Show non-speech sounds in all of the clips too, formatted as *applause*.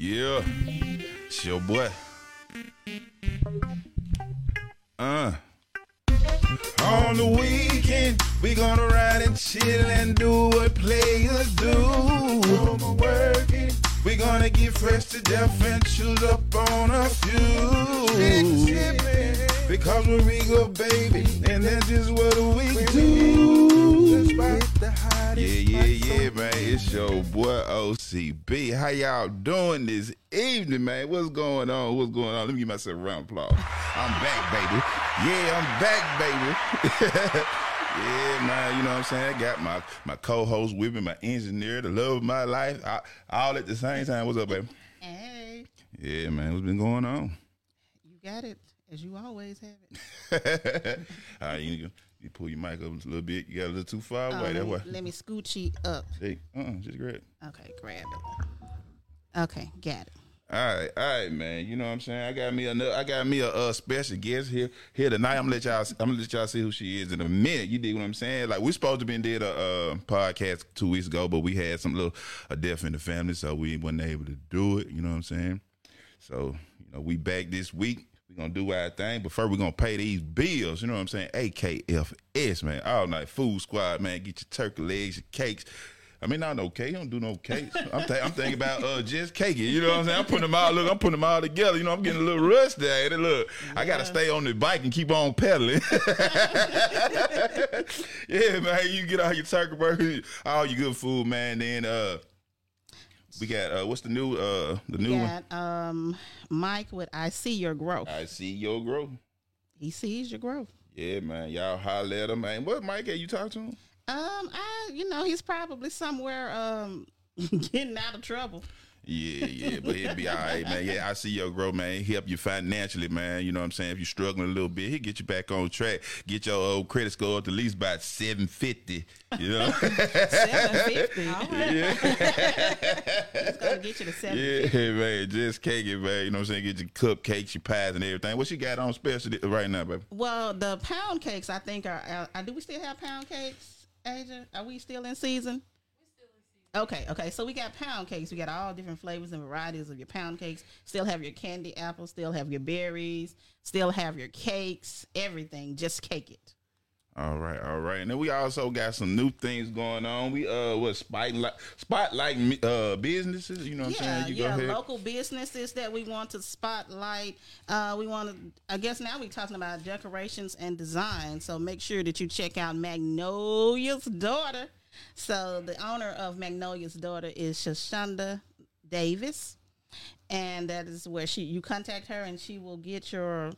Yeah, it's your boy. Uh. On the weekend, we gonna ride and chill and do what players do. We gonna get fresh to death and choose up on a few. Because we're regal, baby, and that's just what we do. Yeah, yeah, yeah, man. It's your boy OCB. How y'all doing this evening, man? What's going on? What's going on? Let me give myself a round of applause. I'm back, baby. Yeah, I'm back, baby. *laughs* yeah, man. You know what I'm saying? I got my my co-host with me, my engineer, the love of my life, I, all at the same time. What's up, baby? Hey, Yeah, man. What's been going on? you got it as you always have it. *laughs* all right, you, you pull your mic up a little bit. You got a little too far away. Um, That's why. Let me scooch you up. Hey, uh-uh, just grab. it. Okay, grab it. Okay, got it. All right, all right, man. You know what I'm saying? I got me another. I got me a, uh special guest here here tonight. I'm gonna let y'all. I'm gonna let y'all see who she is in a minute. You dig what I'm saying? Like we supposed to been did a uh, podcast two weeks ago, but we had some little a death in the family, so we wasn't able to do it. You know what I'm saying? So you know we back this week. Gonna do our thing, but first we gonna pay these bills. You know what I'm saying? AKFS, man. All night food squad, man. Get your turkey legs, your cakes. I mean, not no cake. You don't do no cakes. *laughs* I'm, th- I'm thinking about uh, just cake it. You know what I'm saying? I'm putting them all. Look, I'm putting them all together. You know, I'm getting a little rusty. At it. Look, I gotta stay on the bike and keep on pedaling. *laughs* *laughs* yeah, man. You get all your turkey burgers, all your good food, man. Then uh, we got uh, what's the new uh, the new one? Got um Mike with I see your growth. I see your growth. He sees your growth. Yeah, man. Y'all holler at him, man. What, Mike? Have you talked to him? Um, I you know he's probably somewhere um *laughs* getting out of trouble. Yeah, yeah, but he'll be all right, man. Yeah, I see your growth, man. He help you financially, man. You know what I'm saying? If you're struggling a little bit, he'll get you back on track. Get your old credit score up to at least about 750. You know? *laughs* Seven fifty. *laughs* yeah. He's gonna get you to *laughs* seven. yeah, man. Just cake it, man. You know what I'm saying? Get your cupcakes, your pies, and everything. What you got on special right now, baby? Well, the pound cakes I think are. Uh, do we still have pound cakes, Ajah? Are we still in season? Okay, okay. So we got pound cakes. We got all different flavors and varieties of your pound cakes. Still have your candy apples. Still have your berries. Still have your cakes. Everything. Just cake it. All right, all right. And then we also got some new things going on. We uh what spotlight spotlight uh businesses, you know what yeah, I'm saying? You yeah. Local businesses that we want to spotlight. Uh, we want to. I guess now we're talking about decorations and design. So make sure that you check out Magnolia's daughter. So the owner of Magnolia's daughter is Shashonda Davis, and that is where she you contact her and she will get your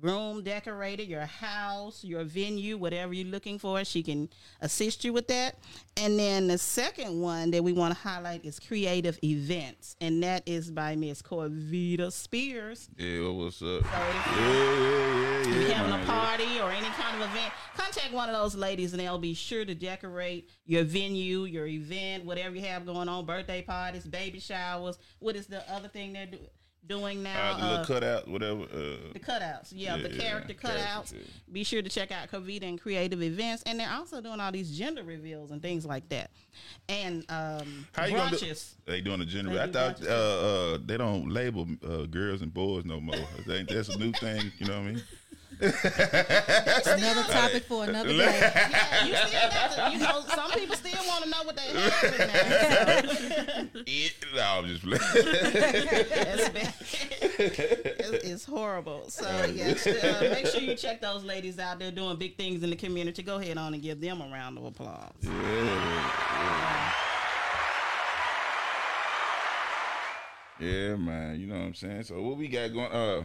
room decorated, your house, your venue, whatever you're looking for. She can assist you with that. And then the second one that we want to highlight is creative events, and that is by Miss Corvita Spears. Yeah, what's up? So if Yeah, yeah, yeah, you're having a party or any kind of event, contact one of those ladies and they'll be sure to decorate your venue, your event, whatever you have going on, birthday parties, baby showers. What is the other thing they're do- doing now? Uh, the little Uh, cutout, whatever. Uh, the cutouts, yeah, the Yeah, character character, cutouts. yeah. Be sure to check out Covita and Creative Events, and they're also doing all these gender reveals and things like that, and um, how you gonna do? They doing a gender. They I thought uh, uh, they don't label uh, girls and boys no more. That's a new thing. You know what I mean? That's another topic for another day. Yeah, you still got to, you know, some people still want to know what they have in there. *laughs* It, no, I'm just playing. it's, bad. it's, it's horrible. So yes, uh, make sure you check those ladies out. They're doing big things in the community. Go ahead on and give them a round of applause. yeah, man. You know what I'm saying? So what we got going? Uh,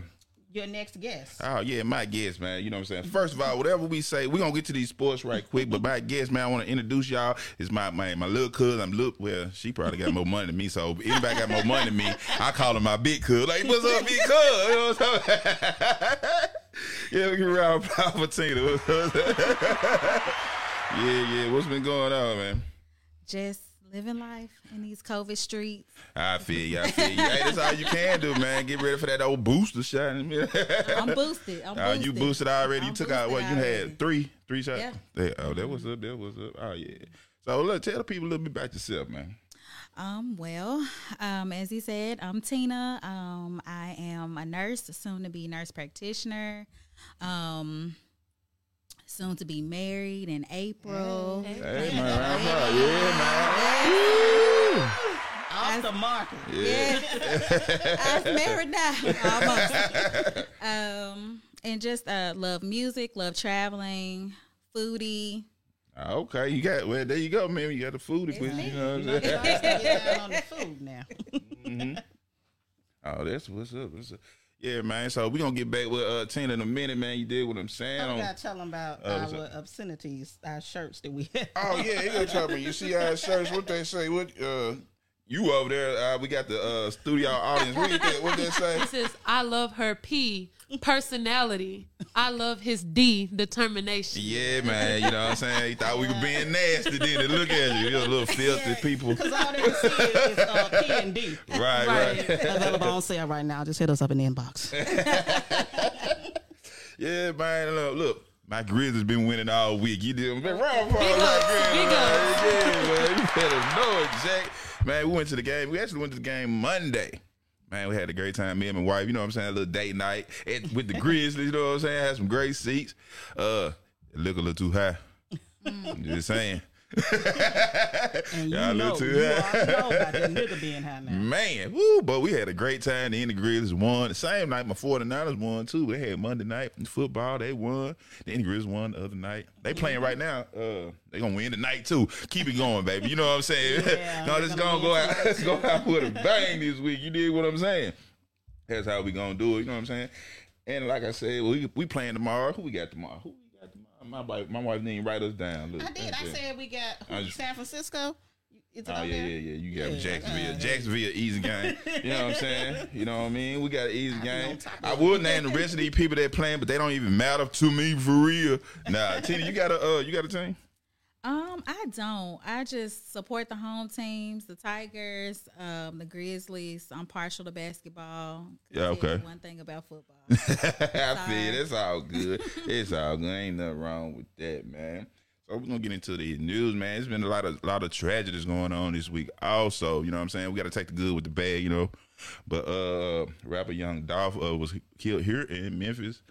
Your next guest. Oh yeah, my guest, man. You know what I'm saying. First of all, whatever we say, we're gonna get to these sports right quick. But my guest, man, I want to introduce y'all. Is my my my little cousin. I'm look well, she probably got more money than me. So anybody got more money than me, I call her my big cousin. Like, what's up, big cousin? You know what I'm saying? *laughs* yeah, we can round applause for Tina. What's yeah, yeah. What's been going on, man? Just living life in these COVID streets. I feel you. I feel you. Hey, that's all you can do, man. Get ready for that old booster shot. *laughs* I'm boosted. I'm boosted. you boosted already. you I'm took out what boosted you had three, three shots. Yeah. Yeah. Oh, that was up. That was up. Oh yeah. So look, tell the people a little bit about yourself, man. Um, well, um, as he said, I'm Tina. Um, I am a nurse, soon to be nurse practitioner. Um, soon to be married in April. Hey man, round of yeah, man. Off the market. Yeah. I'm *laughs* married now. Almost. Um, and just uh, love music, love traveling, foodie. Okay, you got well. There you go, man. You got the food equipment. You know what I'm saying? Get down on the food now. *laughs* Oh, that's what's up. What's up? Yeah, man. So we gonna get back with uh Tina in a minute, man. You did what I'm saying. I on- gotta tell them about Oh, what's our up? obscenities, our shirts that we *laughs* have. Oh yeah, he gonna tell me. You see our shirts? What they say? What uh you over there? Uh, we got the uh studio audience. What you think? What they say? It says, I love her P, personality. I love his D, determination. Yeah, man. You know what I'm saying? He thought we were being nasty. Then to look at you, you're a little filthy people. Because all they see is, is uh, P and D. Right, Right. right. Available on sale right now. Just hit us up in the inbox. *laughs* Yeah, man. Look, look. My Grizzlies has been winning all week. You did been round for Big my ups, Grizzlies, big man. ups. Yeah, man. You better know it, Jack. Man, we went to the game. We actually went to the game Monday. Man, we had a great time. Me and my wife, you know what I'm saying? A little date night at, with the Grizzlies, you know what I'm saying? Had some great seats. Uh, it looked a little too high. I'm just saying. *laughs* And you Y'all know, too you *laughs* know about that nigga being high now. Man, woo, but we had a great time. The Grizzlies won. The same night my 49ers won too. They had Monday night football. They won. The Grizzlies won the other night. They playing right now. Uh they gonna win tonight too. Keep it going, baby. You know what I'm saying? Yeah, *laughs* no, let's gonna go out. Let's go out with a bang this week. You did what I'm saying. That's how we gonna do it. You know what I'm saying? And like I said, we we playing tomorrow. Who we got tomorrow? Who we got tomorrow? My wife, my wife didn't write us down. Look, I did. I said we got who, just- San Francisco. Is it Oh yeah, there? yeah, yeah. You got Yeah. Jacksonville. Uh, Jacksonville, easy game. You know what I'm saying? You know what I mean? We got an easy on game. I would name the rest of these people that playing, but they don't even matter to me for real. Nah, Tina, you got a uh, you got a team? Um, I don't. I just support the home teams, the Tigers, um, the Grizzlies. I'm partial to basketball. Yeah, Can't tell you okay. One thing about football. *laughs* I feel it. it's all good. It's all good. Ain't nothing wrong with that, man. So we're gonna get into the news, man. It's been a lot of a lot of tragedies going on this week. Also, you know what I'm saying? We gotta take the good with the bad, you know. But uh rapper Young Dolph uh, was killed here in Memphis.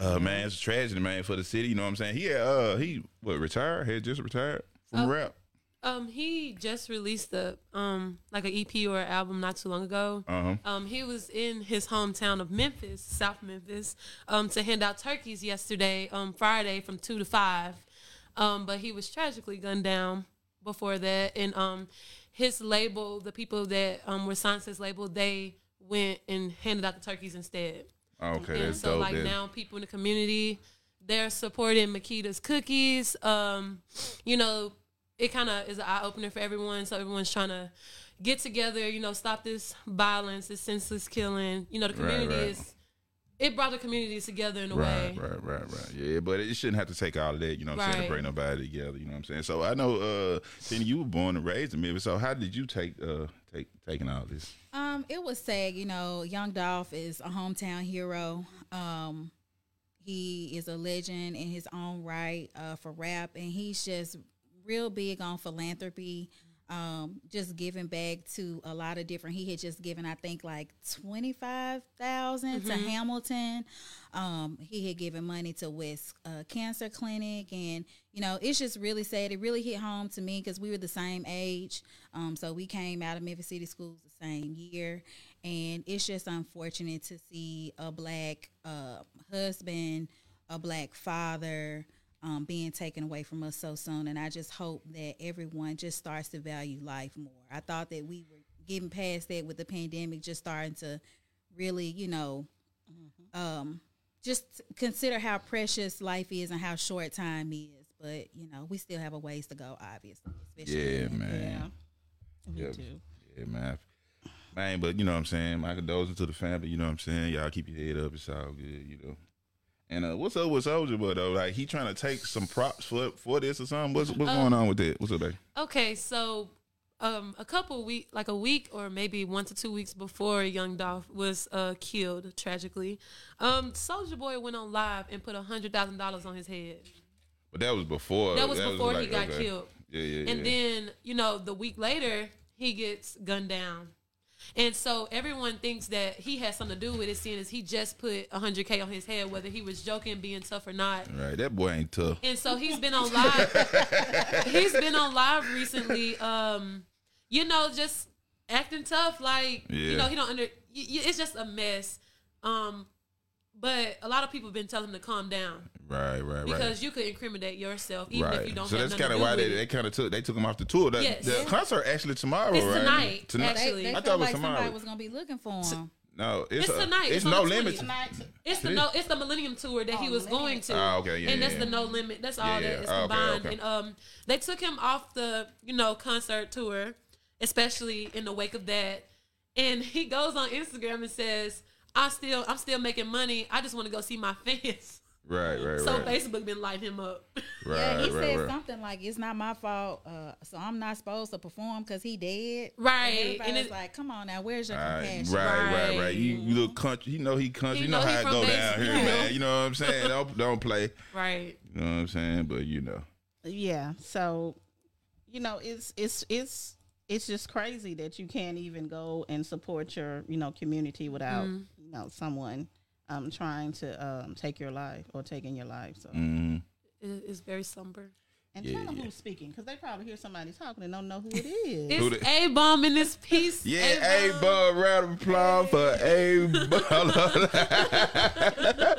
Uh man, it's a tragedy, man, for the city. You know what I'm saying? He had, uh he what retired? Had just retired from Oh. rap. Um, he just released a um like an EP or an album not too long ago. Uh-huh. Um, he was in his hometown of Memphis, South Memphis, um, to hand out turkeys yesterday, um, Friday from two to five. Um, but he was tragically gunned down before that, and um, his label, the people that um were signed to his label, they went and handed out the turkeys instead. Okay, and so dope. like That's- now people in the community they're supporting Makita's cookies. Um, you know, it kind of is an eye opener for everyone. So everyone's trying to get together. You know, stop this violence, this senseless killing. You know, the Right, community right. is. It brought the communities together in a Right, way. right, right, right. Yeah, but it shouldn't have to take all of that, you know what I'm saying, to bring nobody together, you know what I'm saying? So I know uh Tina, you were born and raised in Memphis, so how did you take uh take taking all this? Um, it was sad, you know. Young Dolph is a hometown hero. Um, he is a legend in his own right uh, for rap, and he's just real big on philanthropy. Um, just giving back to a lot of different. He had just given, I think, like twenty five to Hamilton. Um, he had given money to West uh, Cancer Clinic, and you know, it's just really sad. It really hit home to me because we were the same age. Um, so we came out of Memphis City Schools the same year, and it's just unfortunate to see a black uh, husband, a black father. Um, being taken away from us so soon, and I just hope that everyone just starts to value life more. I thought that we were getting past that with the pandemic, just starting to really, you know, um, just consider how precious life is and how short time is. But you know, we still have a ways to go, obviously. especially Yeah, in- man. Yeah. Me Yeah. too. Yeah, man. Man, but you know what I'm saying? My condolences to the family, you know what I'm saying? Y'all keep your head up, it's all good, you know. And uh, what's up with Soulja Boy though? Like he trying to take some props for for this or something? What's what's Uh, going on with that? What's up, baby? Okay, so um, a couple week, like a week or maybe one to two weeks before Young Dolph was uh, killed tragically, um, Soulja Boy went on live and put a hundred thousand dollars on his head. But that was before. That was before he like, got okay. killed. Yeah, yeah, And yeah. then, you know, the week later, he gets gunned down. And so everyone thinks that he has something to do with it, seeing as he just put 100K on his head, whether he was joking, being tough or not. right, that boy ain't tough. And so he's been on live. *laughs* he's been on live recently. Um, you know, just acting tough. Like you know, he don't under. It's just a mess. Um, but a lot of people have been telling him to calm down Right, right, right. because you could incriminate yourself even right. if you don't so have that's kind of why they, they kind of took they took him off the tour. The, Yes. the Yeah. concert actually tomorrow, It's right? tonight, Tonight. actually. They, they I thought felt it was like tomorrow. somebody was gonna be looking for him. No, it's, It's a, tonight. It's, It's no the limit. Tonight. It's the no, it's the Millennium Tour that he Oh, was going to. Ah, okay, yeah, and that's yeah, the no limit. That's all Yeah, that yeah. is Okay, combined. okay. And um, they took him off the you know concert tour, especially in the wake of that. And he goes on Instagram and says, "I still, I'm still making money. I just want to go see my fans." Right, right, So right. Facebook been lighting him up. right, yeah, he right, said right. something like, "It's not my fault, uh, so I'm not supposed to perform because he dead." Right, And and everybody's like, "Come on now, where's your Right, compassion?" right, right, Right. right. You, you look country. You know he country. He you know, know how it from go down here, Yeah. man. You know what I'm saying? don't don't play. right. You know what I'm saying? But you know, Yeah. So, you know, it's it's it's it's just crazy that you can't even go and support your you know community without Mm. you know someone um trying to um take your life or taking your life. So, mm, it's very somber. and Yeah, tell them yeah. who's speaking because they probably hear somebody talking and don't know who it is. Who It's A bomb in this piece. yeah. A bud, round of applause for A bud. *laughs*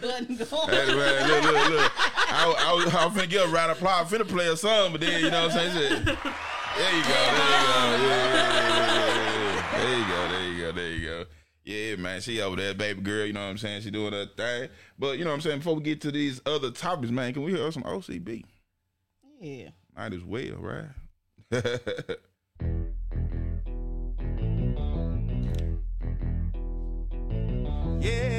Button going. Hey, man, look, look, look. I, I, was, I was finna give a round of applause. Finna play a song, but then, you know what I'm saying? There you go. There you go. Yeah. There you go. There you go. There you go. Yeah, man. She over there, baby girl. You know what I'm saying? She doing her thing. But, you know what I'm saying? Before we get to these other topics, man, can we hear some OCB? Yeah. Might as well, right? *laughs* yeah,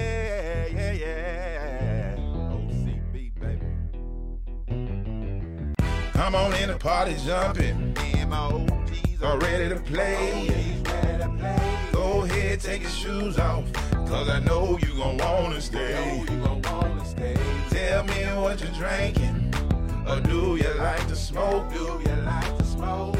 Come on in, the party jumping. MOGs are oh, ready to play. Go ahead, take your shoes off. Cause I know you gon' wanna stay. Tell me what you're drinking. Or do you like to smoke? Do you like to smoke?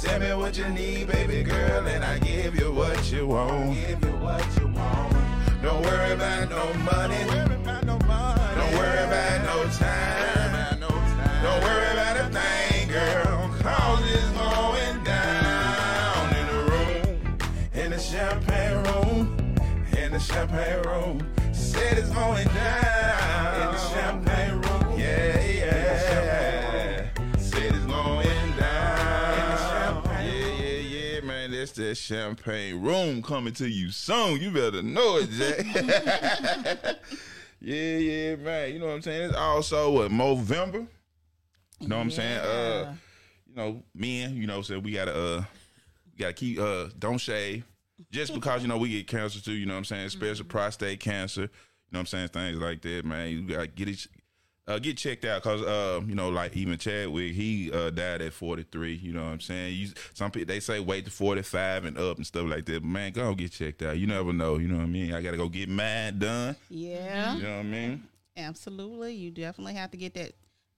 Tell me what you need, baby girl, and I give you what you want. Give you what you want. Don't worry about no money. Don't worry about no time. Going down. In the champagne room. Yeah, yeah. Said it's going down. Yeah, yeah, yeah, man. That's that champagne room coming to you soon. You better know it, Jack. *laughs* *laughs* yeah, yeah, man. You know what I'm saying? It's also what Movember. You know what I'm saying? Uh, you know, men, you know, so we gotta uh we gotta keep uh don't shave. Just because, you know, we get cancer too, you know what I'm saying? Especially prostate cancer, know what I'm saying? Things like that, man. You gotta get it uh, get checked out because uh, you know, like even Chadwick, he uh, died at 43. You know what I'm saying? You, some people they say wait to 45 and up and stuff like that. But man, go get checked out. You never know. You know what I mean? I gotta go get mine done. Yeah. You know what I mean? Absolutely. You definitely have to get that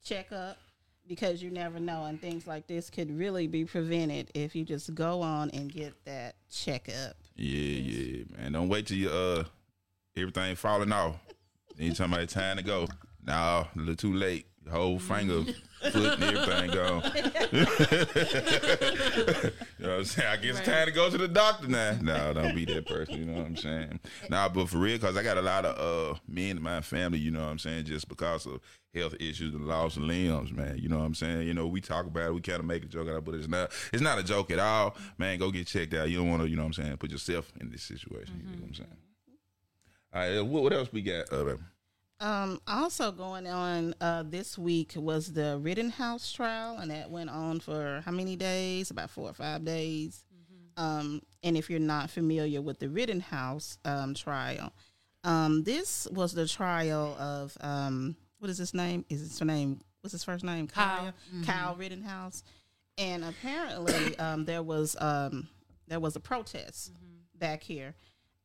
checkup because you never know. And things like this could really be prevented if you just go on and get that checkup. Yeah, yeah, man. Don't wait till you uh everything falling off. Then you talking about time to go. Nah, a little too late. Whole finger, foot, and everything gone. *laughs* you know what I'm saying? I guess it's time to go to the doctor now. No, don't be that person. You know what I'm saying? Nah, but for real, because I got a lot of uh men in my family. You know what I'm saying? Just because of health issues and loss of limbs, man. You know what I'm saying? You know, we talk about it, we kind of make a joke out of it, but it's not. It's not a joke at all, man. Go get checked out. You don't want to. You know what I'm saying? Put yourself in this situation. You know what I'm saying? All right, uh, what, what else we got? Uh. Um, also going on uh, this week was the Rittenhouse trial, and that went on for how many days? About four or five days. Um, and if you're not familiar with the Rittenhouse um, trial, um, this was the trial of um, what is his name? Is his name? What's his first name? Kyle. Kyle Rittenhouse. and apparently um, there was um, there was a protest back here,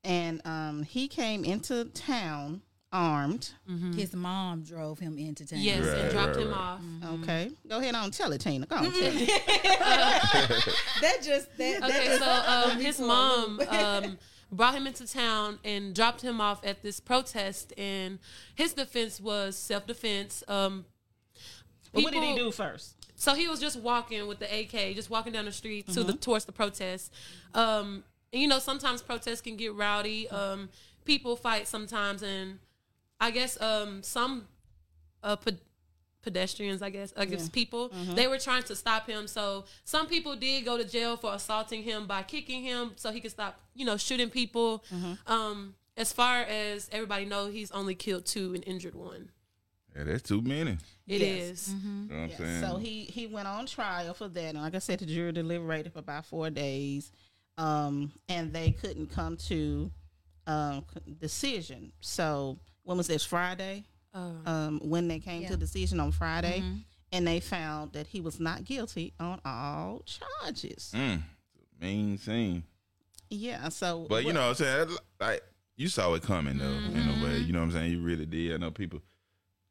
and um, he came into town armed. His mom drove him into town. Yes, Right, and dropped right, him right. off. Okay, go ahead on, tell it, Tina. Go on, tell it. *laughs* that just that, that Okay, just so um, his mom um, brought him into town and dropped him off at this protest, and his defense was self defense. Um, But what did he do first? So he was just walking with the AK, just walking down the street to Mm-hmm. the towards the protest. Um, and you know, sometimes protests can get rowdy. Um, people fight sometimes, and I guess um, some uh, pe- pedestrians, I guess, I guess people, Mm-hmm. they were trying to stop him. So some people did go to jail for assaulting him by kicking him, so he could stop, you know, shooting people. Mm-hmm. Um, as far as everybody know, he's only killed two and injured one. Yeah, that's too many. It Yes. is. You know what I'm Yes. saying? So he he went on trial for that, and like I said, the jury deliberated for about four days, um, and they couldn't come to um, decision. So when was this Friday? Uh, Um, when they came Yeah. to decision on Friday, and they found that he was not guilty on all charges. Mm, mean scene. Yeah. So, But you what- know what I'm saying? Like you saw it coming though, in Mm-hmm. a way. You know what I'm saying? You really did. I know people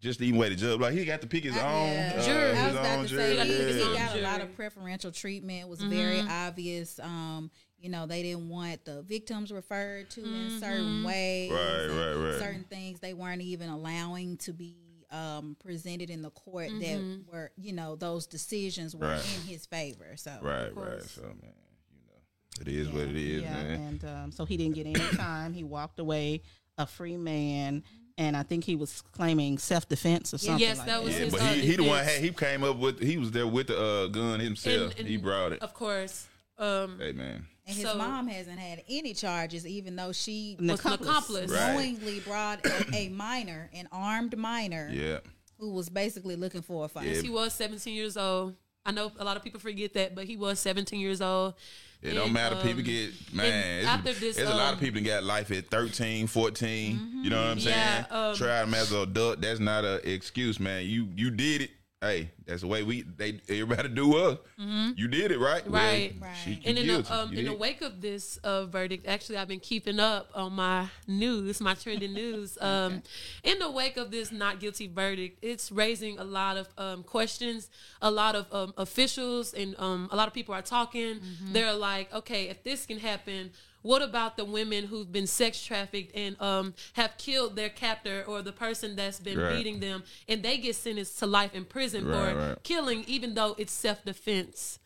just even way to judge. Like he got to pick his own Yeah. uh, Jury. his I was own about to jury. say he, he Yeah. got a lot of preferential treatment. It was very obvious. Um, you know, they didn't want the victims referred to in certain ways. Right, right, right. Certain things they weren't even allowing to be um, presented in the court that were, you know, those decisions were Right. in his favor. So Right, right. So man, you know, it is what it is, yeah, man. and um, so he didn't get any *coughs* time. he walked away a free man, and I think he was claiming self defense or something. Yes, like that was Yeah, his, but he, he the one had, he came up with he was there with the uh, gun himself. And- and he brought it. Of course. Um, Hey man. and his So- mom hasn't had any charges, even though she was an accomplice. accomplice. Right. knowingly brought a, a minor, an armed minor, Yeah. who was basically looking for a fight. Yeah. He was 17 years old. I know a lot of people forget that, but he was 17 years old. It don't matter. um, people get man. It's, after this, there's a lot of um, people that got life at 13, 14. You know what I'm saying? Yeah, um, Try them as an adult. That's not an excuse, man. You you did it. Hey, that's the way we they everybody do us. You did it right. Well, Mm-hmm. Right. Right. she- And in the, um, in the wake of this uh, verdict, actually, I've been keeping up on my news, my trending news. *laughs* Um, In the wake of this not guilty verdict, it's raising a lot of um, questions. A lot of um, officials and um, a lot of people are talking. They're like, okay, if this can happen, what about the women who've been sex trafficked and um, have killed their captor or the person that's been Right. beating them, and they get sentenced to life in prison Right, for right. killing, even though it's self defense?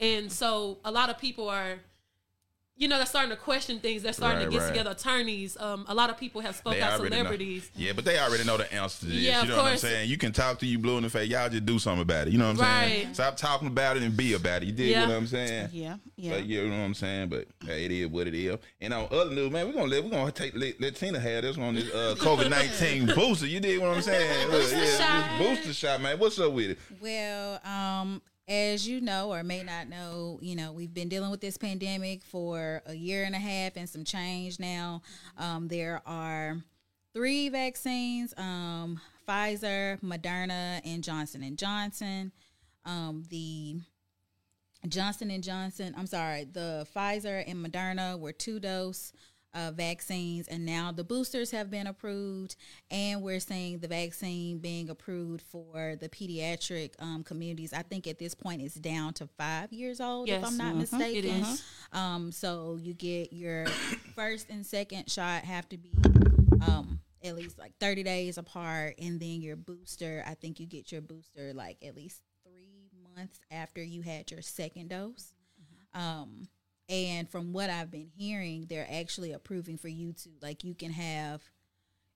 And so a lot of people are, you know, they're starting to question things. They're starting Right, to get right. together attorneys. Um, a lot of people have spoke They out already know. celebrities. Yeah, but they already know the answer to this. Yeah, you of know what I'm course. saying? You can talk to you blue in the face. Y'all just do something about it. You know what I'm saying? Right. Stop talking about it and be about it. You dig Yeah. what I'm saying? Yeah, yeah. But you know what I'm saying? But hey, it is what it is. And on other news, man, we're gonna let we're gonna take let, let Tina have this one this uh, *laughs* COVID nineteen booster. You did what I'm saying? *laughs* Look, yeah, shot. this booster shot, man. What's up with it? Well, um, as you know or may not know, you know, we've been dealing with this pandemic for a year and a half and some change now. Um, there are three vaccines, um, Pfizer, Moderna, and Johnson and Johnson. Um, the Johnson and Johnson, I'm sorry, the Pfizer and Moderna were two dose uh, vaccines, and now the boosters have been approved, and we're seeing the vaccine being approved for the pediatric um, communities. I think at this point it's down to five years old, if I'm not Mhm. mistaken. It is. Um, so you get your *coughs* first and second shot have to be um, at least like 30 days apart, and then your booster, I think you get your booster like at least three months after you had your second dose. Um, and from what I've been hearing, they're actually approving for you to like you can have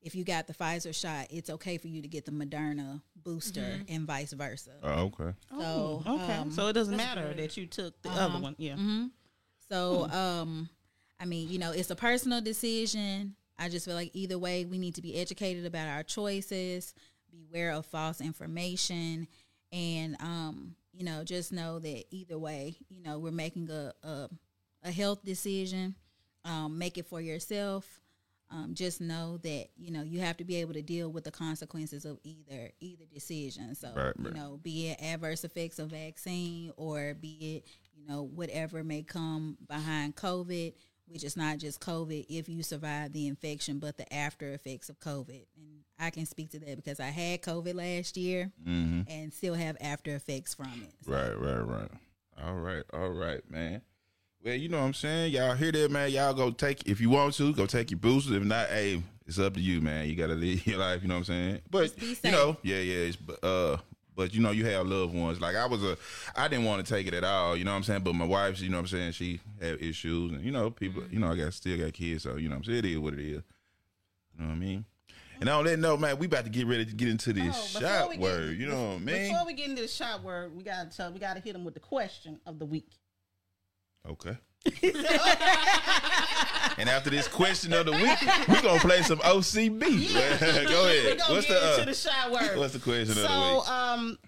if you got the Pfizer shot, it's okay for you to get the Moderna booster and vice versa. Oh, okay. So okay. um, so it doesn't matter good. that you took the other one. Yeah. hmm So, um, I mean, you know, it's a personal decision. I just feel like either way, we need to be educated about our choices, beware of false information, and um, you know, just know that either way, you know, we're making a a, a health decision. Um, make it for yourself. um, just know that you know you have to be able to deal with the consequences of either either decision. So Right, you know, be it adverse effects of vaccine or be it you know whatever may come behind COVID, which is not just COVID if you survive the infection, but the after effects of COVID. And I can speak to that because I had COVID last year and still have after effects from it. So, Right, right, right. All right, all right, man. Well, you know what I'm saying? Y'all hear that, man? Y'all go take if you want to, go take your boosters. If not, hey, it's up to you, man. You gotta live *laughs* your life, you know what I'm saying? But you know, yeah, yeah. It's, but, uh but you know, you have loved ones. Like I was a I didn't want to take it at all, you know what I'm saying? But my wife, you know what I'm saying, she had issues and you know, people you know, I got still got kids, so you know what I'm saying, it is what it is. You know what I mean? And on that note, man, we about to get ready to get into this Oh, shot we get- word. You know what I mean? Before we get into the shot word, we gotta tell we gotta hit them with the question of the week. Okay. *laughs* and after this question of the week, we're gonna play some OCB. *laughs* Go ahead. What's the uh, the shot word. what's the question of the week? So, um,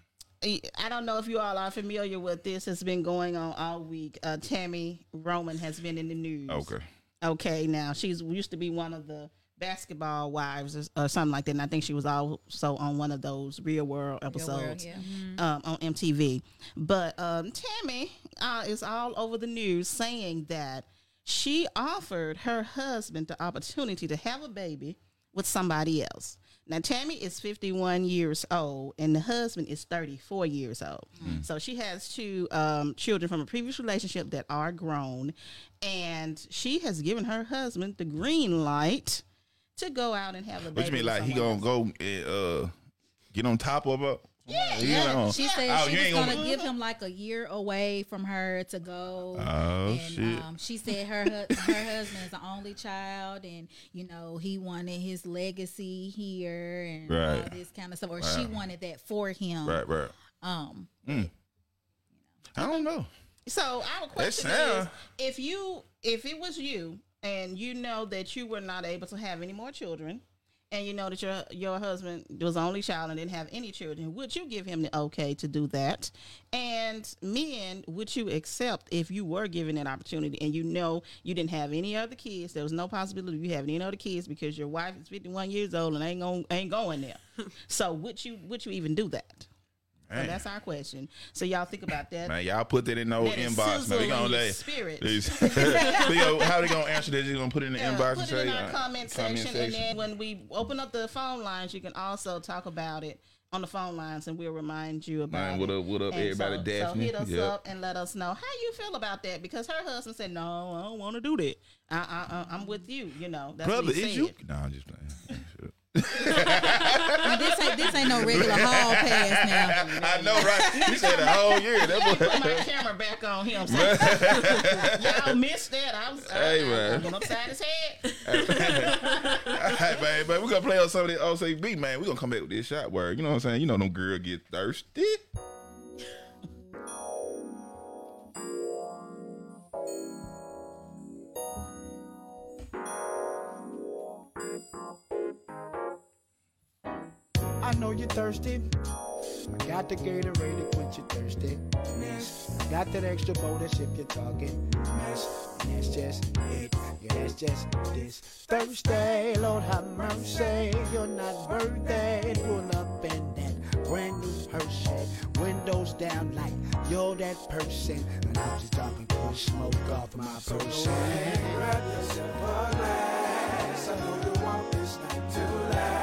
I don't know if you all are familiar with this. It's been going on all week. Uh, Tami Roman has been in the news. Okay. Okay, now she's used to be one of the basketball wives or, or something like that. And I think she was also on one of those Real World Real episodes world, yeah. um, on MTV. But um, Tammy uh, is all over the news saying that she offered her husband the opportunity to have a baby with somebody else. Now, Tami is 51 years old, and the husband is 34 years old. So she has two um, children from a previous relationship that are grown, and she has given her husband the green light to go out and have a baby. What you mean, like he gonna go uh get on top of her? Yeah, He yeah. She said Oh, she was gonna, gonna- give him like a year away from her to go. Oh, and, shit. Um, she said her her husband is the only child, and you know he wanted his legacy here and all Right. this kind of stuff. Or she wanted that for him. Right, right. Um, I don't know. So our question is: If you, if it was you, and you know that you were not able to have any more children, and you know that your your husband was the only child and didn't have any children, would you give him the okay to do that? And men, would you accept if you were given that opportunity and you know you didn't have any other kids? There was no possibility of you having any other kids because your wife is fifty one years old and ain't going ain't going there. *laughs* so would you would you even do that? So that's our question. So y'all think about that. Man, y'all put that in the old Let inbox, man. sizzle We gonna let spirit. *laughs* gonna- how they gonna answer that? You gonna put it in the Yeah, inbox put and it say in our uh, comment, section, and then when we open up the phone lines, you can also talk about it on the phone lines, and we'll remind you about Man, what up, what up, And everybody? So, Daphne. So hit us Yep. up and let us know how you feel about that because her husband said, "No, I don't want to do that. I, I, I, I'm with you. You know, that's brother, what he is said. you? No, I'm just playing. Shit. now this ain't this ain't no regular *laughs* hall pass now. I know, right? You said a whole year. That Put my camera back on him. So *laughs* y'all missed that. I was, uh, Hey, I, man. I went upside his head. *laughs* All right, man, but we're gonna play on some of the OCB, man. We're gonna come back with this shot word. You know what I'm saying? You know them girl get thirsty. I know you're thirsty. I got the Gatorade to quench your thirsty. I got that extra bonus if you're talking. And that's just it. Yeah, that's just this. Thursday, Lord have mercy. You're not birthday. Pull up in that brand new Hershey. Windows down like you're that person. And I'm just talking push smoke off my person. Grab yourself a glass. I know you want this night to last.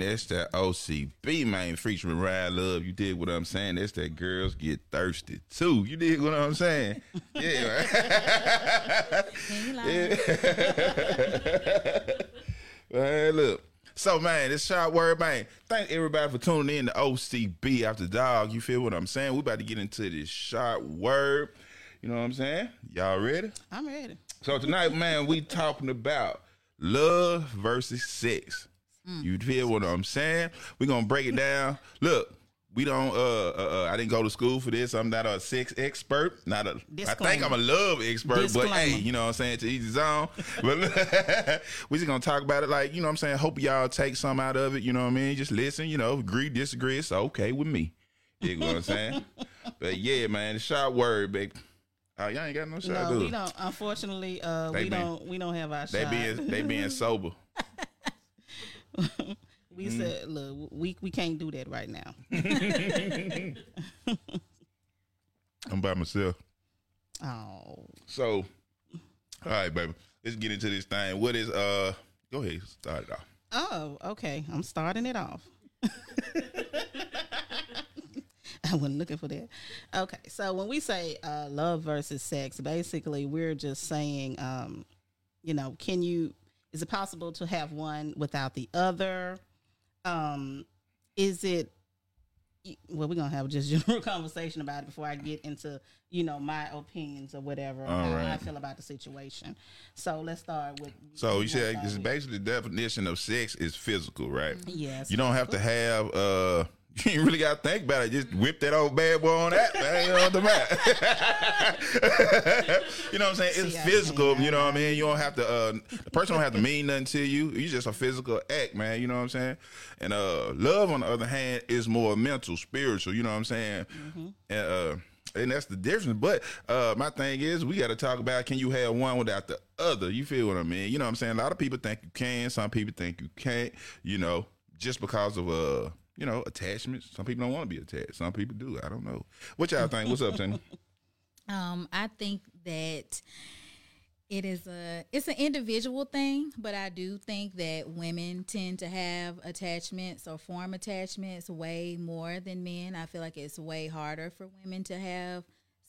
Yeah. That's that OCB, man. Featuring Ryan Love. You did what I'm saying. That's that girls get thirsty too. You did what I'm saying. *laughs* Yeah. Can? *laughs* Man, look. So man, this shot word, man. Thank everybody for tuning in to OCB After Dark. You feel what I'm saying? We about to get into this shot word. You know what I'm saying? Y'all ready? I'm ready. So tonight, man, we talking about love versus sex. You feel what I'm saying? We're gonna break it down. Look, we don't. Uh, uh, uh, I didn't go to school for this. I'm not a sex expert. Not a. I Disclaimer. I think I'm a love expert, but hey, you know what I'm saying to each his own. *laughs* But *laughs* we just gonna talk about it like you know what I'm saying. Hope y'all take some out of it. You know what I mean. Just listen. You know, agree, disagree. It's okay with me. You know what I'm saying. *laughs* but yeah, man, the shot word, baby. Oh, y'all ain't got no shot. No, do we don't. Unfortunately, uh, They we been- don't. We don't have our They shot. being they being sober. *laughs* we Mm. said, look, we we can't do that right now. *laughs* I'm by myself. Oh, So, all right, baby. Let's get into this thing. What is uh? Go ahead, start it off. oh, okay. I'm starting it off. *laughs* I wasn't looking for that. Okay, so when we say uh, love versus sex, basically we're just saying, um, you know, can you? Is it possible to have one without the other? Um, is it? Well, we're gonna have just a *laughs* general conversation about it before I get into, you know, my opinions or whatever, All how I feel about the situation. So let's start with. So you said is basically the definition of sex is physical, right? Yes. You don't have to have uh. *laughs* You ain't really got to think about it. Just whip that old bad boy on that, man. You know what I'm You know what I'm saying? It's physical. You know what I mean? You don't have to. Uh, the person don't have to mean nothing to you. You just a physical act, man. You know what I'm saying? And uh, love, on the other hand, is more mental, spiritual. You know what I'm saying? And uh, and that's the difference. But uh, my thing is, we got to talk about can you have one without the other? You feel what I mean? You know what I'm saying? A lot of people think you can. Some people think you can't. You know, just because of uh, you know, attachments. Some people don't want to be attached. Some people do. I don't know. What y'all think? What's up, Tony? *laughs* Um, I think that it is a it's an individual thing, but I do think that women tend to have attachments or form attachments way more than men. I feel like it's way harder for women to have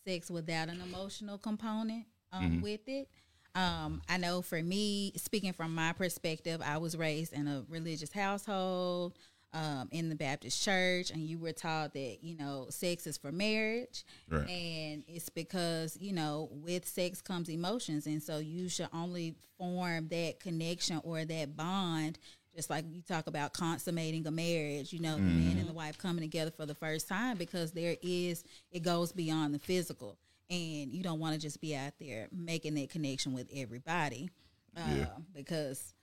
sex without an emotional component um, with it. Um, I know for me, speaking from my perspective, I was raised in a religious household um, in the Baptist church, and you were taught that you know sex is for marriage, Right. and it's because you know with sex comes emotions, and so you should only form that connection or that bond. Just like you talk about consummating a marriage, you know, the man and the wife coming together for the first time because there is, it goes beyond the physical. And you don't want to just be out there making that connection with everybody uh, Yeah. because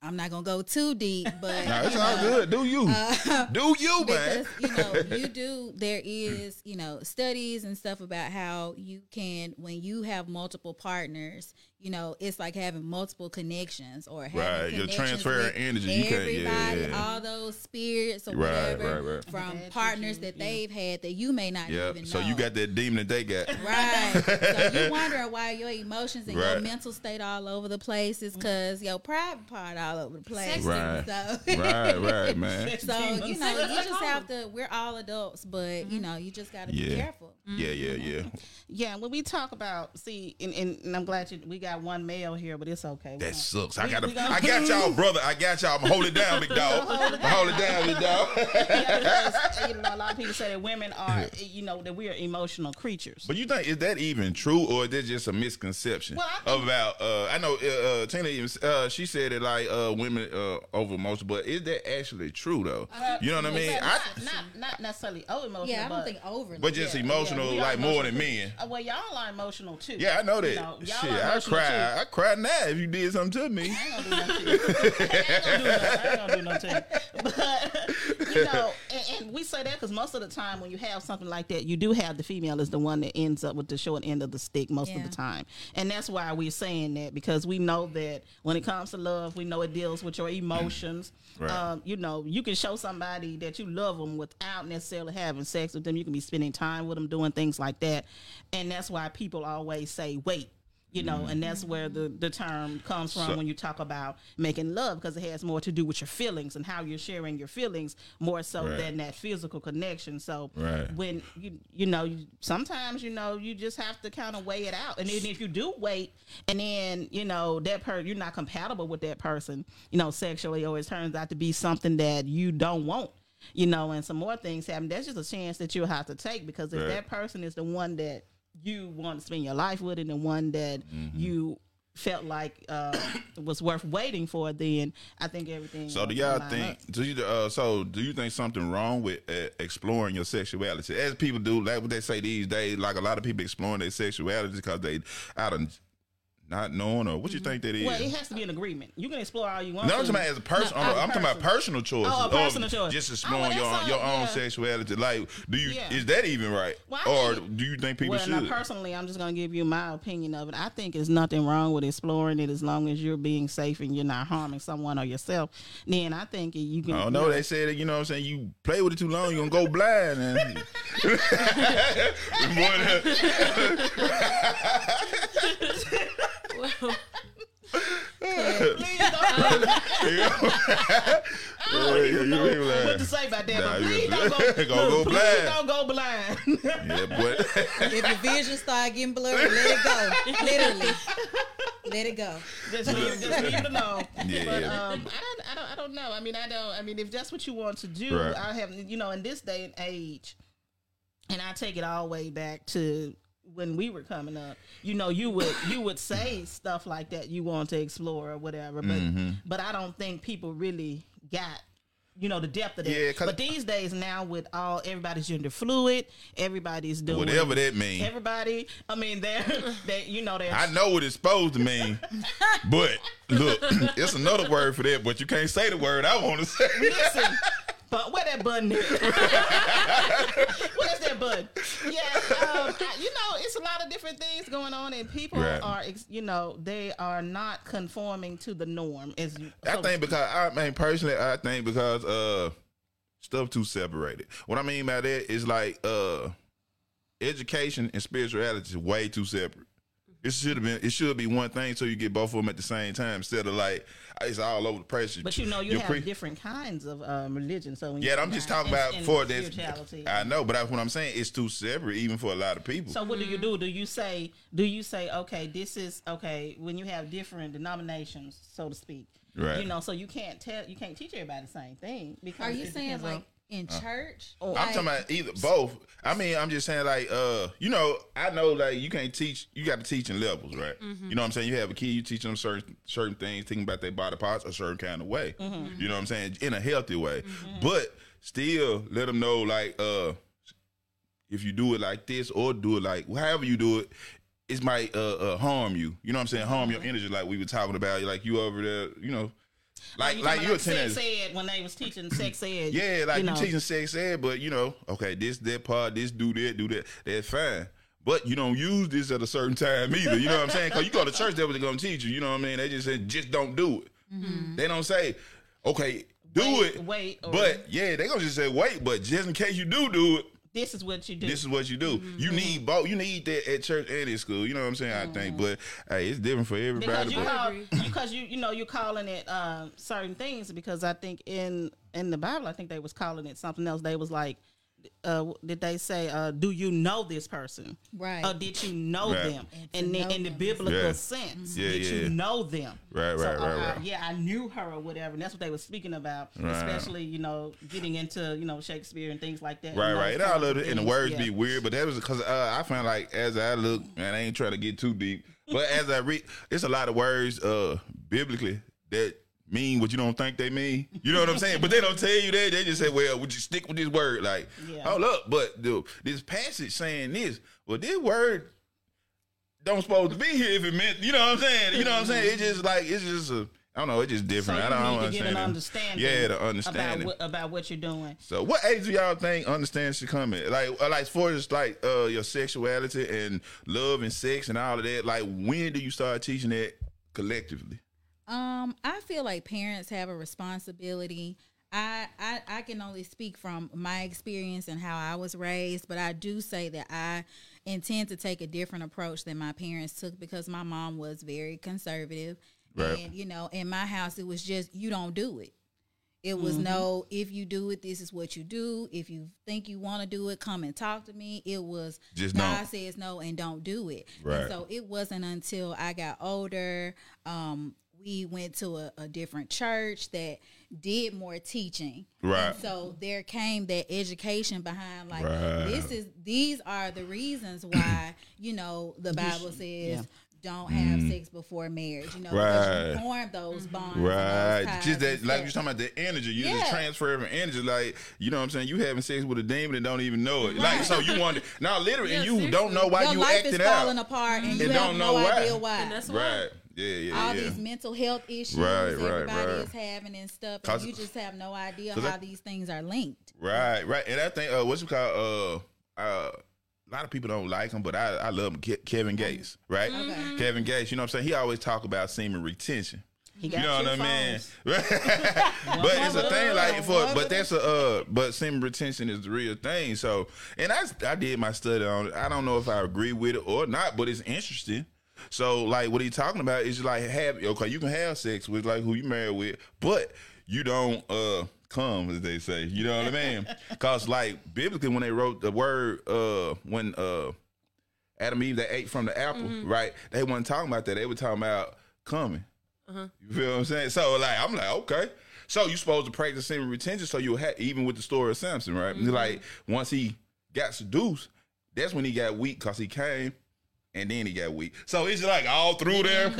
I'm not going to go too deep, *laughs* but Nah, it's all know, good. Do you? Uh, *laughs* do you, *laughs* man? because you know you do there is you know studies and stuff about how you can when you have multiple partners you know it's like having multiple connections or having Right, you're connections transferring with energy. You can't- yeah, everybody yeah. all those spirits or Right, whatever right, right. from Bad partners that they've had that you may not Yeah. even know So you got that demon that they got. Right. *laughs* so you wondering why your emotions and your mental state all over the place is because your private part all over the place. Sex Right. So right, *laughs* right, man. so you know, you just have to. We're all adults, but you mm-hmm. know, you just got to Yeah. be careful. Yeah, yeah, yeah. Yeah, when we talk about see, and, and, and I'm glad you we got one male here, but it's okay. We That gonna- sucks. I got we to. I got y'all, *laughs* brother. I got y'all. I'm hold it down, big dog. Hold it down, big dog. *laughs* Yeah, because, you know, a lot of people say that women are, you know, that we are emotional creatures. But you think is that even true, or is that just a misconception Well, I think- about? Uh, I know uh, uh, Tina even uh, she said it like uh, women uh, over emotional, but is that actually true though? you know what I mean? But I, not, not not necessarily oh emotional. Yeah, I don't but, think over. but just yeah, emotional, yeah, we are like more than men. Uh, well, y'all are emotional too. Yeah, I know that. You know, y'all Shit, are I emotional, cry. I cry now if you did something to me. I ain't gonna do nothing. I ain't gonna do nothing. to. But *laughs* you know, and, and we say that because most of the time when you have something like that, you do have the female is the one that ends up with the short end of the stick most of the time, and that's why we're saying that because we know that when it comes to love, we know it deals with your emotions. *clears throat* Right. Um, you know, you can show somebody that you love them without necessarily having sex with them. You can be spending time with them, doing things like that, and that's why people always say, "Wait." You know, mm-hmm. and that's where the, the term comes from So- when you talk about making love because it has more to do with your feelings and how you're sharing your feelings more so Right. than that physical connection. So Right. when you you know you, sometimes you know you just have to kind of weigh it out, and then if you do wait, and then you know that per you're not compatible with that person, you know, sexually, or it turns out to be something that you don't want. You know, and some more things happen. That's just a chance that you'll have to take because if Right. that person is the one that you want to spend your life with and the one that Mm-hmm. you felt like uh, *coughs* was worth waiting for, then I think everything. So do y'all think? up. Do you? Uh, so do you think something wrong with uh, exploring your sexuality, as people do? Like what they say these days, like a lot of people exploring their sexuality because they out of not knowing or what you mm-hmm. think that is? Well, it has to be an agreement. You can explore all you want. no, I'm talking about as a person. No, I'm, I'm talking about personal choices. Oh, personal choice. Just Oh, exploring well, your own, your all- own sexuality. Like, do you? Yeah. Is that even right? Well, or think- do you think people well, now should? personally, I'm just gonna give you my opinion of it. I think there's nothing wrong with exploring it as long as you're being safe and you're not harming someone or yourself. Then I think you can. Oh, I don't you know. They said, you know what I'm saying? You play with it too long, you're going to go blind. And *laughs* *laughs* *laughs* Well, Please don't. I don't even know what to say about that. Nah, but please don't go, *laughs* Go- go please blind. don't go blind. yeah, but If your vision start getting blurry, let it go. Literally, let it go. just leave, just leave it alone. Yeah, but yeah. um, I don't, I don't, I don't know. I mean, I don't. I mean, if that's what you want to do, Right. I have, you know, in this day and age, and I take it all the way back to when we were coming up. You know, you would you would say stuff like that you want to explore or whatever, but Mm-hmm. but I don't think people really got. You know the depth of that, Yeah, but these days now with all everybody's gender fluid, everybody's doing whatever that means. Everybody, I mean, they're they, you know, they're I know what it's supposed to mean, but look, *clears throat* it's another word for that. But you can't say the word I want to say. Listen, but where that button *laughs* is? Where's that button? Yeah, um, I- you know, it's a lot of different things going on, and people Right. are, ex- you know, they are not conforming to the norm. As you, I so- think because I mean personally, I think because uh stuff too separated. What I mean by that is like uh education and spirituality is way too separate. It should have been. It should be one thing, so you get both of them at the same time instead of like it's all over the place. But you know, you Your have pre- different kinds of um, religion. So when Yeah, I'm just talking about and- for this. I know, but that's what I'm saying. It's too separate, even for a lot of people. So what do you do? Do you say? Do you say? Okay, this is okay. When you have different denominations, so to speak, Right. You know, so you can't tell, you can't teach everybody the same thing. Because Are you it saying depends on- like in church? Oh, I'm Like- talking about either both. I mean, I'm just saying like uh, you know, I know like you can't teach. You got to teach in levels, right? You know what I'm saying? You have a kid, you teach them certain certain things, thinking about their body parts a certain kind of way. You know what I'm saying? In a healthy way, but still let them know like uh, if you do it like this or do it like however you do it. It might uh, uh, harm you. You know what I'm saying? Harm your energy, like we were talking about. Like you over there, you know, like you like you're a about teenager. sex ed when they was teaching sex *clears throat* ed. Yeah, like you, know. teaching sex ed, but you know, okay, this that part, this do that, do that, that's fine. But you don't use this at a certain time either. You know what I'm saying? Because you go to church, that's what they're gonna teach you. You know what I mean? They just say, just don't do it. They don't say, okay, do Mm-hmm. Wait, it. wait, or- but yeah, they gonna just say, wait. But just in case you do do it, This is what you do. this is what you do. Mm-hmm. You need both. You need that at church and at school. You know what I'm saying? I think, but hey, it's different for Mm-hmm. because everybody. you call because you you know you're calling it uh, certain things because I think in in the Bible I think they was calling it something else. They was like, uh, did they say, uh, "Do you know this person?" Right. Or did you know Right. them? And to And then know in the biblical Yeah. sense, Yeah, did yeah. you know them? Right, So, right, uh, right, uh, right. yeah, I knew her or whatever, and that's what they were speaking about. Right. Especially you know getting into you know Shakespeare and things like that. Right, and right. those And all of it, and the words Yeah. be weird, but that was because uh, I found like as I look, and I ain't trying to get too deep, but as I read, it's a lot of words uh biblically that mean what you don't think they mean. You know what I'm saying? But they don't tell you that. They just say, "Well, would you stick with this word?" Like, Yeah. hold up, but the, this passage saying this, well, this word don't supposed to be here if it meant. You know what I'm saying? You know what I'm saying? It's just like it's just a. I don't know. It's just So different. you I don't, need to get an understand. understanding. Yeah, the about understanding. what, about what you're doing. So, what age do y'all think understand should come in? Like, uh, like as far as like uh, your sexuality and love and sex and all of that. Like, when do you start teaching that collectively? Um, I feel like parents have a responsibility. I, I I can only speak from my experience and how I was raised, but I do say that I intend to take a different approach than my parents took because my mom was very conservative. Right. And you know, in my house it was just you don't do it. It was no, if you do it, this is what you do. If you think you want to do it, come and talk to me. It was Just God says no and don't do it. Right. And so it wasn't until I got older, um, we went to a, a different church that did more teaching. Right. And so there came that education behind like Right. this is these are the reasons why, *clears throat* you know, the Bible says don't have sex before marriage. You know, because Mm. Right. you form those bonds, and those Right. ties Just that, and like stuff. you're talking about the energy. You Yeah. just transfer of energy. Like, you know what I'm saying? You having sex with a demon and don't even know it. Like, so you want to, now literally, and Yeah, you don't know why Your you life is acting falling out. apart, and And you don't no know why. idea why. And that's why. Right. Yeah, yeah, all yeah. these mental health issues Right, right, everybody right. is having and stuff. and you just have no idea how I- these things are linked. Right, right. And I think uh, what's it called? Uh, uh, a lot of people don't like him, but I, I love him. Ke- Kevin Gates, right? Okay. Kevin Gates. You know what I'm saying? He always talk about semen retention. He You know two what I mean? *laughs* *laughs* but it's a thing like for, but that's a uh, but semen retention is the real thing. So, and I I did my study on it. I don't know if I agree with it or not, but it's interesting. So, like, what he talking about is like have okay, you can have sex with like who you married with, but you don't uh come as they say. You know what I mean? *laughs* Cause like biblically, when they wrote the word uh when uh Adam and Eve they ate from the apple, right? They weren't talking about that. They were talking about coming. You feel what I'm saying? So like I'm like, okay. So you supposed to practice semen retention so you have even with the story of Samson, right? Like once he got seduced, that's when he got weak because he came and then he got weak. So it's like all through there.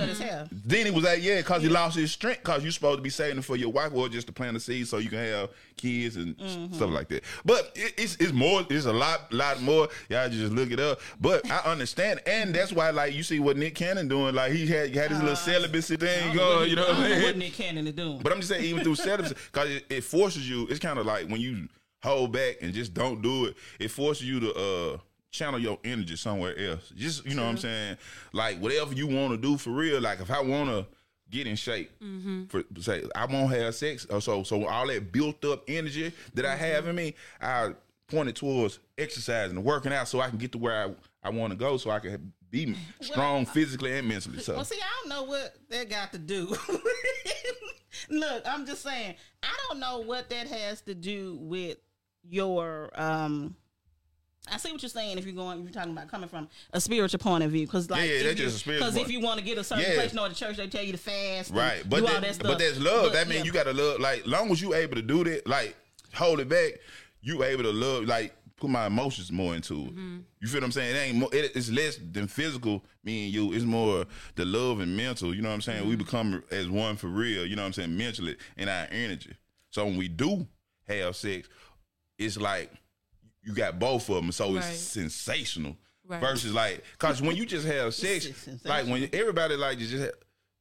Then he was like, yeah, because he lost his strength. Because you're supposed to be saving it for your wife or just to plant a seed so you can have kids and stuff like that. But it, it's it's more, it's a lot, lot more. Y'all just look it up. But I understand, and that's why, like, you see what Nick Cannon doing. Like he had had his little celibacy thing going. You know what I I'm what? Nick Cannon is doing. But I'm just saying, even through celibacy, because it, it forces you. It's kind of like when you hold back and just don't do it. It forces you to uh channel your energy somewhere else. Just you know what I'm saying. Like whatever you want to do for real. Like if I want to get in shape for say I won't have sex. So so all that built up energy that I have in me, I point it towards exercising and working out so I can get to where I, I want to go so I can be strong physically and mentally. So Well, see, I don't know what that got to do. *laughs* Look, I'm just saying, I don't know what that has to do with your. um I see what you're saying. If you're going, you're talking about coming from a spiritual point of view, because like, Yeah, yeah, if that's you- just a spiritual Because if you want to get a certain Yeah. place, you know, at the church they tell you to fast, Right, but do all that, that stuff. but that's love. But, that means yeah. you gotta love. Like, long as you able to do that, like hold it back, you able to love. Like, put my emotions more into it. Mm-hmm. You feel what I'm saying? It ain't more. It, it's less than physical. Me and you. It's more the love and mental. You know what I'm saying? We mm-hmm. become as one for real. You know what I'm saying? Mentally and our energy. So when we do have sex, it's like you got both of them. So it's Right. sensational. Right. Versus like, cause when you just have sex, like when everybody like just ha-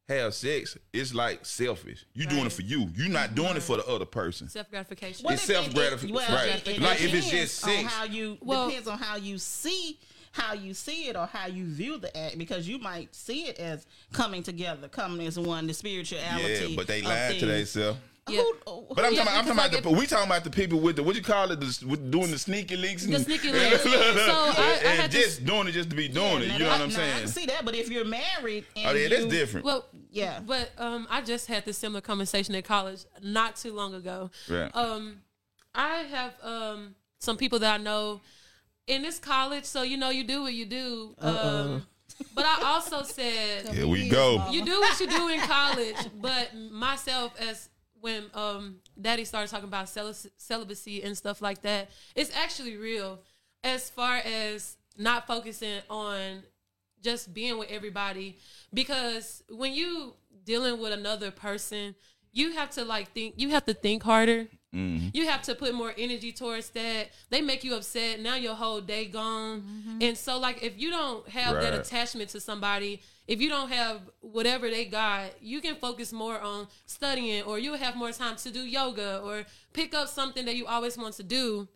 have sex, it's like selfish. You doing it for you. You're not doing it for the other person. Self gratification. Well, It's it- it- self-gratification. well, Right. it- it Like, if it's depends just on sex. how you Well- depends on how you see how you see it or how you view the act because you might see it as coming together, coming as one, the spirituality. Yeah, but they of lying to themselves. Yeah. Who- But I'm Yeah, talking, I'm talking about because, the, we talking about the people with the what you call it, the, with doing the sneaky links, and, The sneaky *laughs* links. So, I- I and had this- just doing it just to be doing it. You know that- what I'm saying? I can see that, but if you're married, and Oh yeah, that's you- different. Well, Yeah. But um, I just had this similar conversation at college not too long ago. Right. Um, I have um some people that I know in this college, so you know you do what you do. Um, but I also said Here we go. You do what you do in college, but myself as when um daddy started talking about celic- celibacy and stuff like that, it's actually real. As far as not focusing on just being with everybody because when you dealing with another person, you have to like think you have to think harder. Mm-hmm. You have to put more energy towards that. They make you upset. Now your whole day gone. Mm-hmm. And so like if you don't have that attachment to somebody, if you don't have whatever they got, you can focus more on studying or you'll have more time to do yoga or pick up something that you always want to do.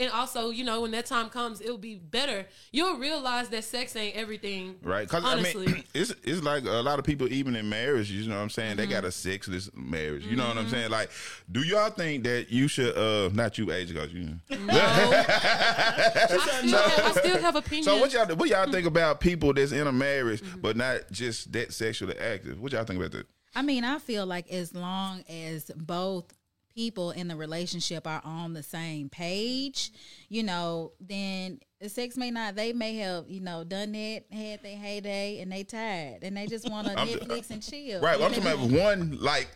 And also, you know, when that time comes, it'll be better. You'll realize that sex ain't everything. Right, because Honestly. I mean, *clears throat* it's it's like a lot of people, even in marriage, you know what I'm saying, they Mm-hmm. got a sexless marriage. You know what I'm saying? Like, do y'all think that you should? uh Not you, age, because you. *laughs* *laughs* I still have, I still have opinions. So what y'all what y'all think about people that's in a marriage Mm-hmm. but not just that sexually active? What y'all think about that? I mean, I feel like as long as both people in the relationship are on the same page, you know, then the sex may not. They may have, you know, done that, had their heyday, and they tired, and they just want *laughs* to Netflix and chill. Right, well, I'm talking about one like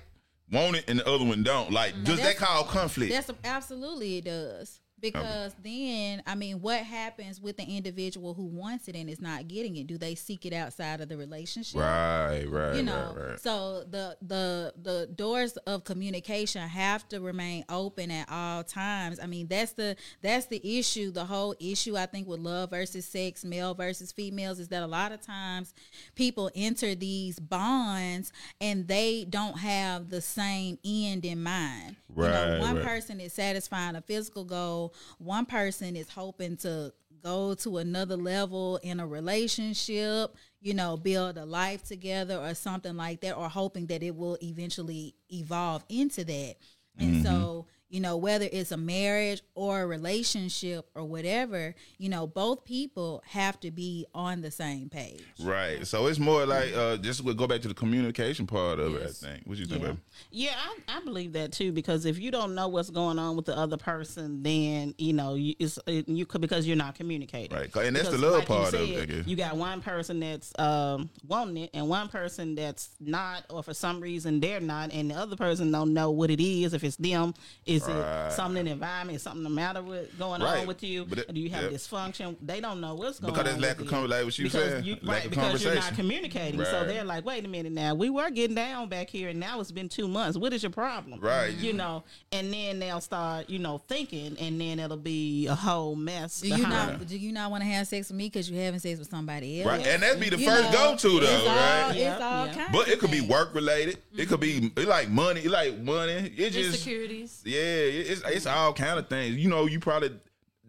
want it and the other one don't. Like, mm-hmm. does that cause conflict? That's absolutely it does. Because then, I mean, what happens with the individual who wants it and is not getting it? Do they seek it outside of the relationship? Right, right, you know right, right. so the the the doors of communication have to remain open at all times i mean that's the that's the issue the whole issue i think with love versus sex male versus females is that a lot of times people enter these bonds and they don't have the same end in mind you know Right, one right. person is satisfying a physical goal one person is hoping to go to another level in a relationship, you know, build a life together or something like that, or hoping that it will eventually evolve into that. And so, mm-hmm. You know, whether it's a marriage or a relationship or whatever, you know, both people have to be on the same page. Right. So it's more like uh just we'll go back to the communication part of Yes. it, I think. What you think, Yeah, baby? yeah, I, I believe that too. Because if you don't know what's going on with the other person, then you know you, it's it, you could because you're not communicating. Right. And that's the love like you part of it, I guess. You got one person that's um, wanting it, and one person that's not, or for some reason they're not, and the other person don't know what it is. If it's them, is Right. it something in the environment, something the matter with going Right. on with you? But it- do you have yep. dysfunction? They don't know what's going on. Because on. there's lack with of you. conver- like what you because said, you, right? Because you're not conversation. communicating. So they're like, wait a minute now, we were getting down back here, and now it's been two months. What is your problem? Right. You know, and then they'll start, you know, thinking, and then it'll be a whole mess. Do you behind. not? Do you not want to have sex with me because you're having sex with somebody else? Right. And that'd be the You first go to though, it's all, right? It's Yeah, all yeah. kinds But of it could be work related. It could be like money. It like money. It just Insecurities. yeah. It's it's all kind of things. You know, you probably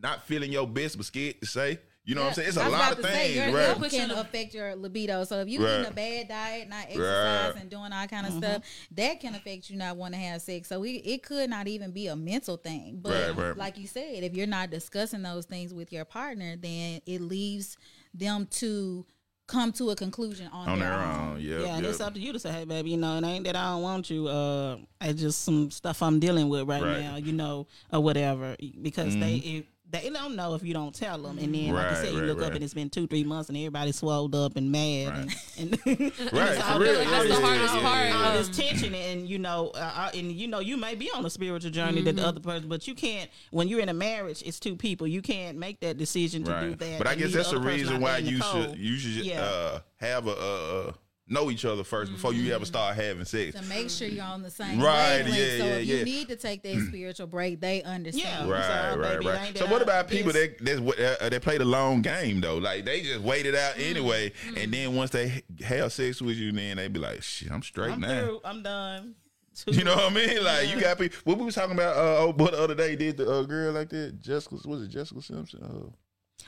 not feeling your best, but scared to say. You know what I'm saying? It's a lot of to say, things, your right? health can affect your libido. So if you're Right. eating a bad diet, not Right. exercise and doing all kind of mm-hmm. stuff, that can affect you not want to have sex. So it, it could not even be a mental thing. But Right, right. like you said, if you're not discussing those things with your partner, then it leaves them to come to a conclusion on, On their, their own. own, yeah. Yeah, and yeah. it's up to you to say, hey, baby, you know, it ain't that I don't want you. Uh, it's just some stuff I'm dealing with right, Right. now, you know, or whatever. Because they it, they don't know if you don't tell them, and then like Right, you said, you right, look right. up and it's been two, three months, and everybody's swelled up and mad, and, and *laughs* Right, all for real. this- Yeah, all That's this- the hardest yeah, part. yeah, all yeah. this tension and you know uh, uh, and you know you may be on a spiritual journey that Mm-hmm. the other person but you can't when you're in a marriage it's two people you can't make that decision to do Right. that But I and guess leave that's the other person reason out why there in the you cold. should you should Yeah. uh, have a uh, uh, know each other 1st before you ever start having sex. To make sure you're on the same Right, wavelength. yeah, so yeah, if yeah. you need to take that spiritual break, they understand. Yeah. Right, So, right, baby, right. So what about people this- that that's what uh, they play the long game though? Like they just wait it out Mm-hmm. anyway, and then once they have sex with you, then they be like, "Shit, I'm straight I'm now." through I'm done *laughs* You know what I mean? *laughs* Like you got people. What we was talking about? Uh, oh, but the other day did the uh, girl like that? Jessica was it Jessica Simpson? Uh,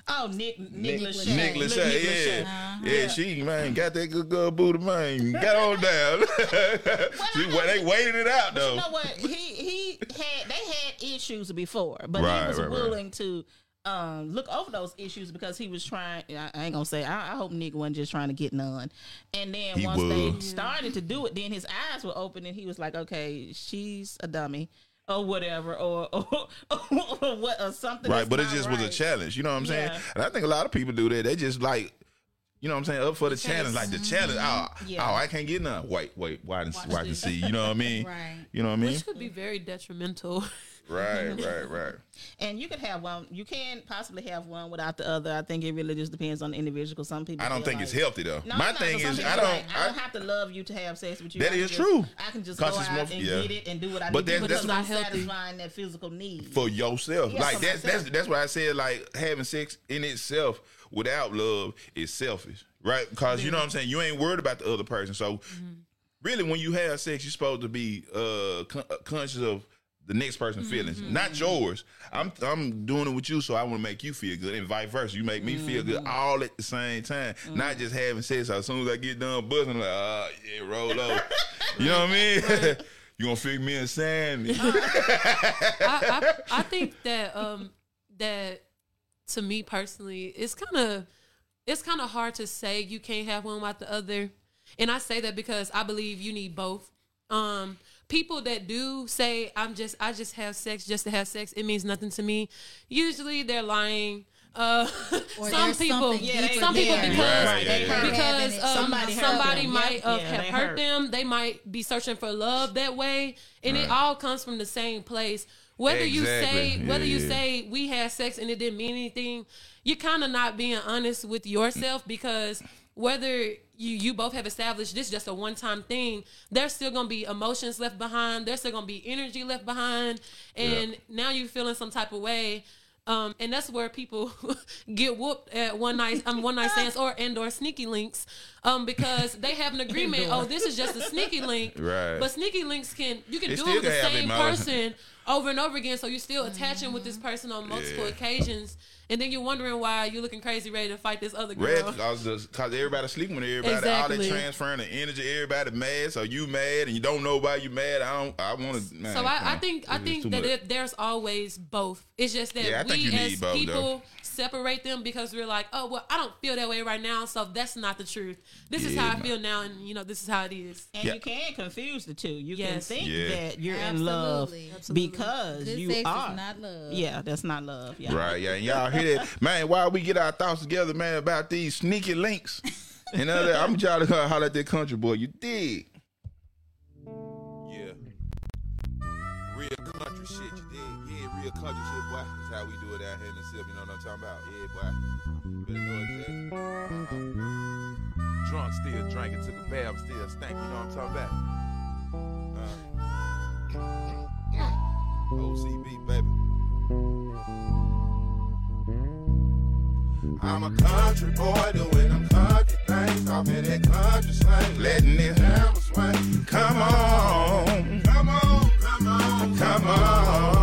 oh Nick Nick, Nick Lachey. Nick Nick Lachey, Lachey. yeah. yeah, she man got that good girl booty man. Got on down. *laughs* she, well, they waited it out But though. you know what? He he had they had issues before, but Right, he was right, right. willing to um, look over those issues because he was trying. I, I ain't gonna say. I, I hope Nick wasn't just trying to get none. And then He once they started to do it, then his eyes were open, and he was like, "Okay, she's a dummy." Or whatever, or *laughs* or, or what, or something. right, but it not just was a challenge. You know what I'm saying? Yeah. And I think a lot of people do that. They just like, you know what I'm saying, up for the challenge. Like the challenge. Mm-hmm. Oh, Yeah. oh, I can't get none. Wait, wait, why didn't why can see? You know what I mean? *laughs* Right. You know what I mean? Which could be very detrimental. *laughs* Right, *laughs* right, right. And you could have one. You can possibly have one without the other. I think it really just depends on the individual. 'cause Some people. I don't think like, it's healthy though. No, My no, thing is, I don't. like, I don't have to love you to have sex with you. That I is just- true. I can just 'Cause go out more- and yeah. get it and do what I But need to that's- do that's because not I'm healthy. satisfying that physical need. for yourself. Yeah, like for that's myself. that's that's why I said like having sex in itself without love is selfish, right? Because you know what I'm saying. You ain't worried about the other person. So really, when you have sex, you're supposed to be uh, con- uh, conscious of the next person's feelings, not yours. I'm I'm doing it with you, so I want to make you feel good, and vice versa. You make me feel good all at the same time, not just having sex. So As soon as I get done buzzing, I'm like, ah, yeah, roll over. *laughs* you know what I mean? *laughs* you gonna fix me and Sandy? I, I, I think that um that to me personally, it's kind of it's kind of hard to say you can't have one without the other, and I say that because I believe you need both. Um, people that do say I'm just I just have sex just to have sex, it means nothing to me. Usually they're lying. Uh, *laughs* Or some people, Yeah, they- some people yeah. because Right, yeah, yeah. because Having um, Somebody somebody, might Yep. uh, Yeah, have hurt hurt. them. They might be searching for love that way, and it all comes from the same place. whether you Exactly. say whether you Yeah, yeah. say we had sex and it didn't mean anything, you're kind of not being honest with yourself because whether you you both have established this is just a one time thing, there's still gonna be emotions left behind. There's still gonna be energy left behind, and now you're feeling some type of way. Um, and that's where people *laughs* get whooped at one night um one night stands or and or sneaky links um because they have an agreement oh this is just a sneaky link *laughs* Right. but sneaky links can you can It do it with the same person over and over again so you're still attaching with this person on multiple Yeah. occasions and then you're wondering why you're looking crazy ready to fight this other girl Red cause, the- cause everybody sleeping with everybody. All they transferring the energy. Everybody mad. So you mad and you don't know why you mad. I don't. I want to. So I, I think I think that it, there's always both. It's just that Yeah, I we as people though. Separate them because we're like, oh well, I don't feel that way right now, so that's not the truth. This is how I man. feel now, and you know this is how it is. And Yeah. you can confuse the two. You Yes. can think Yeah. that you're in love Absolutely. because Good you sex are. is not love. Yeah, that's not love. Yeah. Right, yeah, and y'all hear that, *laughs* man? While we get our thoughts together, man, about these sneaky links, and other, I'm trying to holler at that country boy. You dig? Yeah, real country shit. Country shit, boy. That's how we do it out here in the city. You know what I'm talking about? Yeah, boy. Better know exactly. Uh-huh. Drunk, still drinking, took a bath, still stank. You know what I'm talking about? Uh. OCB, baby. I'm a country boy doing them country things, talking that country slang, letting this hammer swing. Come on, come on, come on, come on,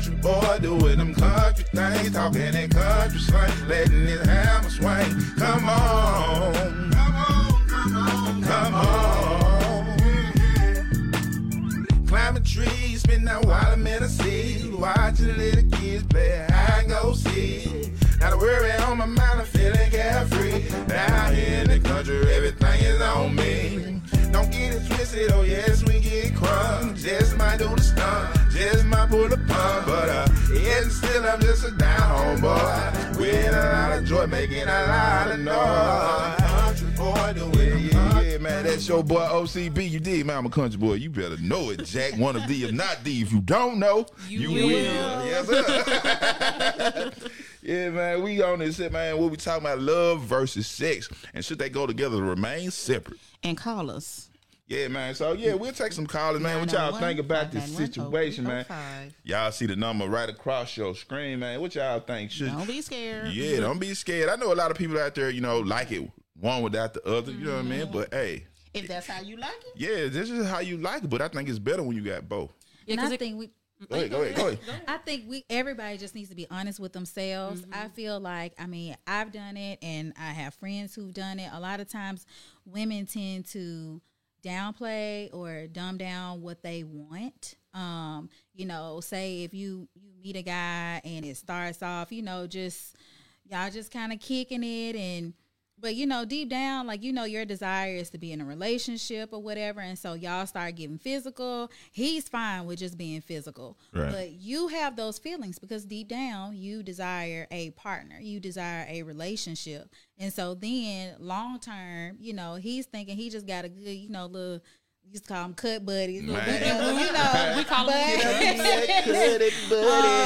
country boy doing them country things, talking that country slang, letting this hammer swing. Come on, come on, come on, come on. yeah. Climbing trees, spend that while I'm in the sea. Watching little kids play hide and go seek. Not a worry on my mind, I'm feeling carefree. Down here in the country, everything is on me. Don't get it twisted, oh yes, we get crunk. Just might do the stunt, just might pull the pump. But uh, yeah, still I'm just a down home boy. With a lot of joy, making a lot of noise. Country boy, the way yeah, yeah, man. That's your boy OCB. You did, man. I'm a country boy. You better know it, Jack. One of thee, if not thee. If you don't know, you, will. Yes, sir. *laughs* yeah, man. We on this shit, man. What we talking about? Love versus sex, and should they go together to remain separate? And call us. Yeah, man. So yeah, we'll take some callers, man. What y'all think about this situation, man? Oh y'all see the number right across your screen, man. What y'all think? Should Don't be scared. yeah, don't be scared. I know a lot of people out there, you know, like it one without the other. You know what I mean? Mm-hmm. But hey, If that's how you like it. yeah, this is how you like it. But I think it's better when you got both. Yeah, And 'cause I it- think we Go ahead, go ahead, go ahead. I think we everybody just needs to be honest with themselves. I feel like I mean I've done it and I have friends who've done it. A lot of times women tend to downplay or dumb down what they want. Um, you know, say if you you meet a guy and it starts off, you know, just y'all just kind of kicking it and but you know deep down like you know your desire is to be in a relationship or whatever and so y'all start getting physical he's fine with just being physical Right. but you have those feelings because deep down you desire a partner you desire a relationship and so then long term you know he's thinking he just got a good you know little used to call them cut buddies little Man. buddy, you know *laughs* we call but- them *laughs* uh,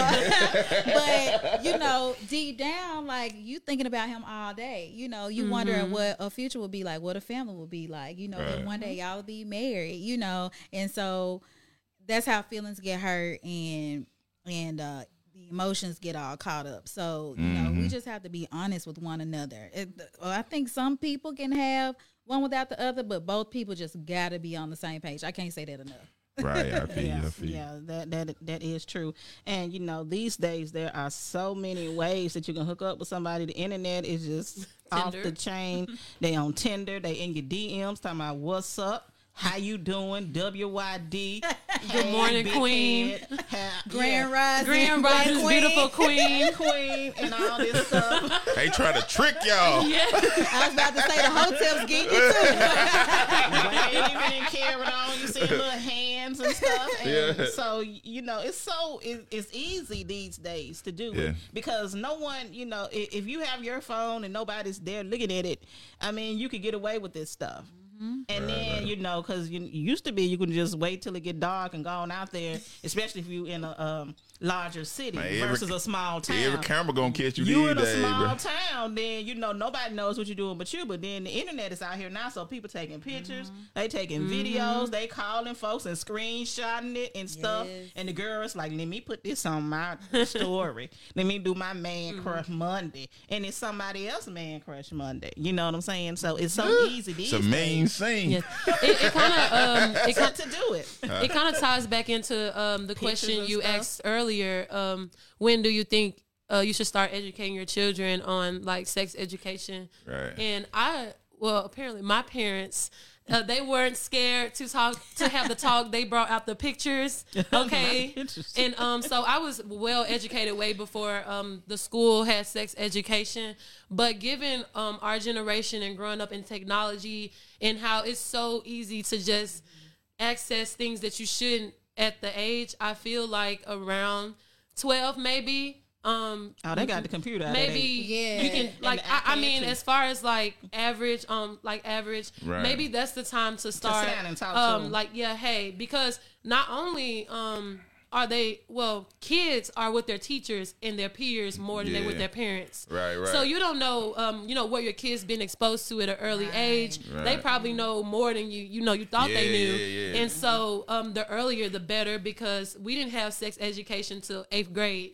*laughs* but you know, deep down, like you thinking about him all day. You know, you wondering mm-hmm. what a future will be like, what a family will be like. You know, Right. then one day y'all will be married. You know, and so that's how feelings get hurt and and uh the emotions get all caught up. So you know, we mm-hmm. just have to be honest with one another. It, well, I think some people can have one without the other, but both people just got to be on the same page. I can't say that enough. Right, I *laughs* feel you. Yeah, I feel yeah, that that that is true. And you know, these days there are so many ways that you can hook up with somebody. The internet is just *laughs* off the chain. *laughs* they on Tinder. They in your DMs talking about what's up. How you doing? WYD. Good morning, queen. Grand Rising, Grand Black Rising's Queen. beautiful *laughs* queen. queen, and all this stuff. They trying to trick y'all. *laughs* I was about to say the hotels geeky too. waving and carrying on. You see little hands and stuff. And Yeah. so you know, it's so it, it's easy these days to do Yeah. it because no one, you know, if, if you have your phone and nobody's there looking at it, I mean, you could get away with this stuff. Mm-hmm. And then you know, because you you used to be, you can just wait till it get dark and go on out there, especially if you in a um, larger city Man, every- versus a small town. Every camera gonna catch you, you these in a days, small bro. town, then you know nobody knows what you're doing but you. But then the internet is out here now, so people taking pictures, mm-hmm. they taking mm-hmm. videos, they calling folks and screenshotting it and stuff. Yes. And the girls like, let me put this on my story. *laughs* let me do my man crush Monday, and it's somebody else man crush Monday. You know what I'm saying? So it's so easy these It's a mean days scene. Yeah. It, it kind of *laughs* um, it to, kind to do it. it kind of ties back into um, the Pictures question you stuff. asked earlier. Um, when do you think uh, you should start educating your children on like sex education? Right. And I, well, apparently my parents. Uh, they weren't scared to talk to have the talk. They brought out the pictures, *laughs* okay, Interesting. and um, so I was well educated way before um the school had sex education. But given um our generation and growing up in technology and how it's so easy to just access things that you shouldn't at the age, I feel like around twelve maybe. Um, Oh, they got the computer. Out maybe Yeah. you can like I, I mean as far as like average um like average Right. maybe that's the time to start sit and talk to um 'em. like yeah hey because not only um are they well kids are with their teachers and their peers more than they with their parents Right, right. so you don't know um you know what your kids been exposed to at an early age they probably know more than you you know you thought they Yeah, knew yeah, yeah. and so um the earlier the better because we didn't have sex education till eighth grade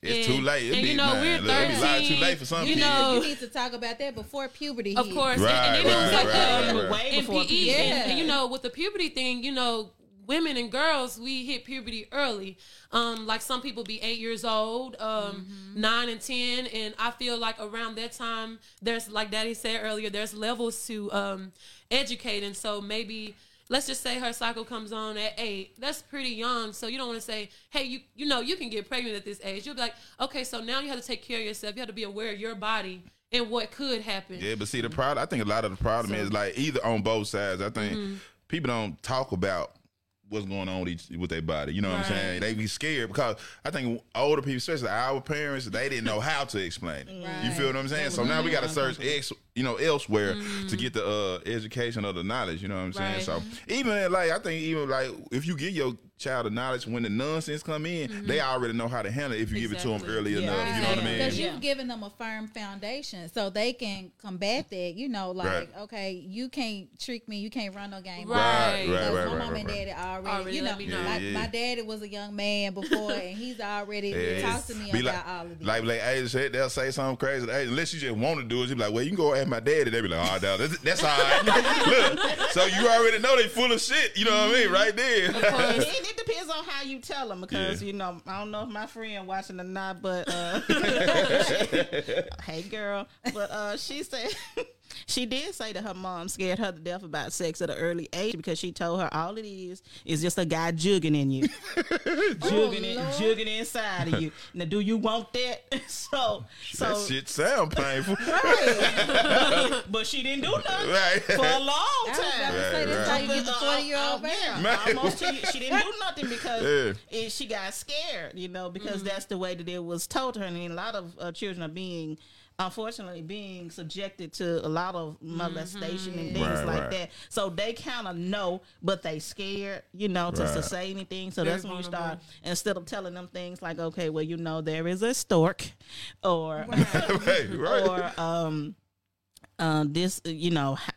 It's And- too late. It and be, you know, man, we're look, it be a lot 13, too late for some you kids. know, You need to talk about that before puberty. Of course, Right, and, and then it was right, like right, um, right. Way in before PE, puberty. and, and, you know, with the puberty thing, you know, women and girls we hit puberty early. Um, like some people be eight years old, um, nine and ten, and I feel like around that time, there's like Daddy said earlier, there's levels to um, educate, and so maybe. Let's just say her cycle comes on at eight. That's pretty young, so you don't want to say, "Hey, you you know you can get pregnant at this age." You'll be like, "Okay, so now you have to take care of yourself. You have to be aware of your body and what could happen." Yeah, but see the problem. I think a lot of the problem is like either on both sides. I think Mm-hmm. people don't talk about what's going on with, each, with their body. You know what I'm saying? They be scared because I think older people, especially our parents, they didn't know how to explain it. You feel what I'm saying? So now we got to search ex, you know, elsewhere to get the uh, education or the knowledge. You know what I'm saying? Mm-hmm. Right. So even like I think even like if you give your child the knowledge when the nonsense come in, they already know how to handle it if you give it to them early Yeah. enough. You know what I mean? Because you've given them a firm foundation, so they can combat that. You know, like Right. okay, you can't trick me, you can't run no game. Right. Because Right, right, my right, mom right, and right. daddy already, Already you know, know. my, Yeah, yeah. my daddy was a young man before, and he's already Yeah. talked to me Be about like, all of this. Like, like Ajah said, they'll say something crazy. Hey, unless you just want to do it, you be like, well, you can go ask my daddy. They be like, oh, no, that's, that's all right. *laughs* Look, so you already know they full of shit. You know what I mean? Right there. And *laughs* it depends on how you tell them because Yeah. you know I don't know if my friend watching or not, but uh, *laughs* hey girl, but uh, she said she did say that her mom scared her to death about sex at an early age because she told her all it is is just a guy jugging in you, *laughs* jugging in, oh, jugging inside of you. Now, do you want that? *laughs* so, so that shit sound painful. *laughs* right? but she didn't do nothing Right. for a long I was about time. to say Right, that's how right. you get forty year old baby. Man. almost two years. She didn't do nothing because Yeah. it, she got scared, you know, because mm-hmm. that's the way that it was told to her. And a lot of uh, children are being, unfortunately, being subjected to a lot of molestation and things Right, like right. that. So they kind of know, but they scared, you know, to, to say anything. So Very that's when you start, instead of telling them things like, okay, well, you know, there is a stork, or right, *laughs* right. *laughs* or um uh, this you know ha-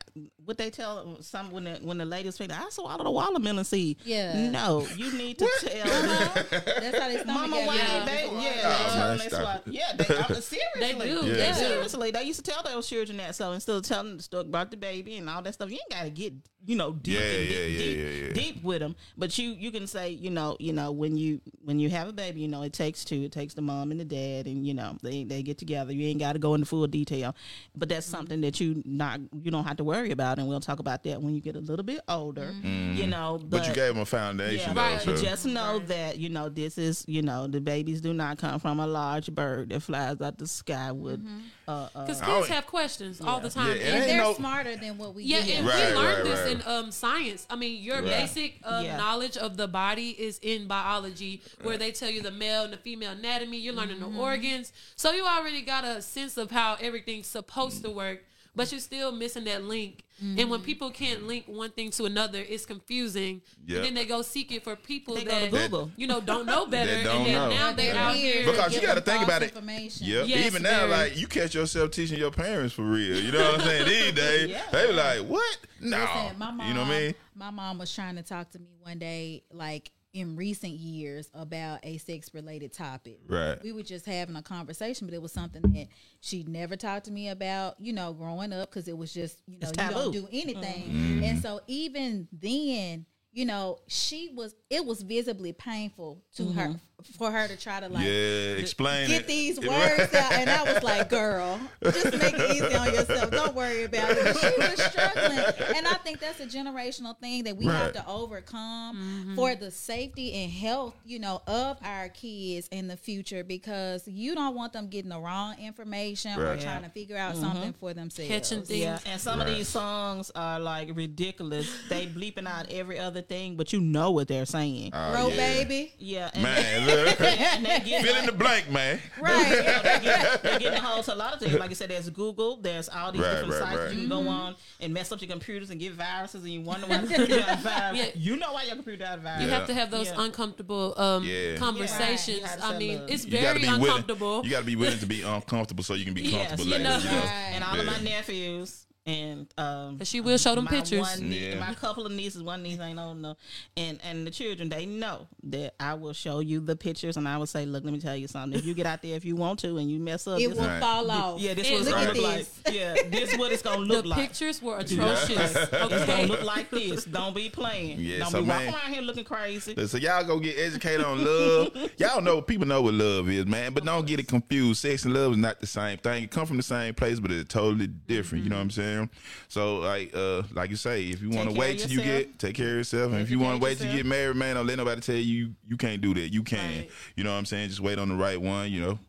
what they tell some when the when the ladies say I swallowed a watermelon seed. Yeah. No, you need to *laughs* tell them, That's how they stomach Mama got why Yeah. they yeah, Oh, they tell man, them they stop swallow- *laughs* yeah, they, uh, seriously. They do. Yeah. They do. Seriously, they used to tell those children that. So instead of telling them the story about the baby and all that stuff, you ain't got to get you know deep, Yeah, and deep, yeah, yeah, deep, yeah, yeah. deep with them. But you you can say you know you know when you when you have a baby, you know it takes two. It takes the mom and the dad, and you know they they get together. You ain't got to go into full detail, but that's something that you not you don't have to worry about, and we'll talk about that when you get a little bit older. You know, Mm-hmm. But, you gave them a foundation, yeah, though. So. just know that you know this is you know the babies do not come from a large bird that flies out the sky with uh, uh, Because kids have questions all the time. Yeah, And- it And ain't they're no- smarter than what we Yeah, do. and Right, we learned right, this right. in um, science. I mean, your Right. basic um, Yeah. knowledge of the body is in biology, where they tell you the male and the female anatomy. You're learning Mm-hmm. the organs, so you already got a sense of how everything's supposed to work. But you're still missing that link. And when mm-hmm. people can't link one thing to another, it's confusing. Yep. And then they go seek it for people They go that to Google. you know don't know *laughs* better, That don't and then know. now they're out here. Because you got to think about it. information. Yep. Yes, Even now, very. like you catch yourself teaching your parents for real. You know what I'm saying? These days, *laughs* Yeah. they be like, "What? No." Listen, my mom, you know what I mean? My mom was trying to talk to me one day, like in recent years, about a sex related topic. Right. We were just having a conversation, but it was something that she never talked to me about, you know, growing up because it was just, you know, you don't do anything. Mm-hmm. And so even then, you know, she was it was visibly painful to her for her to try to like yeah. Explain get it. these *laughs* words out. And I was like, girl, just make it easy on yourself. Don't worry about it. But she was struggling. And I think that's a generational thing that we have to overcome mm-hmm. for the safety and health, you know, of our kids in the future because you don't want them getting the wrong information or Right. trying to figure out mm-hmm. something for themselves. Catching things. Yeah, and some of these songs are like ridiculous. They bleeping out every other thing, but you know what they're saying. Oh, Bro, yeah. baby. yeah, and, Man, *laughs* look. and they get fill in the blank, man. Right. they're getting, they're getting a hold to a lot of things. Like I said, there's Google, there's all these Right, different right, sites right. you can go on and mess up your computers and get viruses, and you wonder why *laughs* your computer got virus. Yeah. You know why your computer got a virus. You Yeah. have to have those Yeah. uncomfortable um, Yeah. conversations. Yeah. Right. I mean, You it's You gotta very be willing. uncomfortable. You got to be willing to be uncomfortable so you can be Yes, comfortable you later. know, You know? And all of my nephews and um But she will show them my pictures. One nie- Yeah. My couple of nieces, one niece ain't old enough, and and the children they know that I will show you the pictures, and I will say, look, let me tell you something. If you get out there, if you want to, and you mess up, It this, will Right. fall off. yeah, this And what it's look gonna look like. Yeah, this what it's gonna The look like. pictures were atrocious. *laughs* It's gonna look like this. Don't be playing. Yeah, Don't so be walking man- around here looking crazy. So y'all go get educated on love. y'all know people know what love is, man. But don't get it confused. Sex and love is not the same thing. It come from the same place, but it's totally different. You know what I'm saying? So like uh like you say, if you want to wait till you get take care of yourself, and if you want to wait till you get married, man, don't let nobody tell you you can't do that. You can. Right. You know what I'm saying? Just wait on the right one. You know.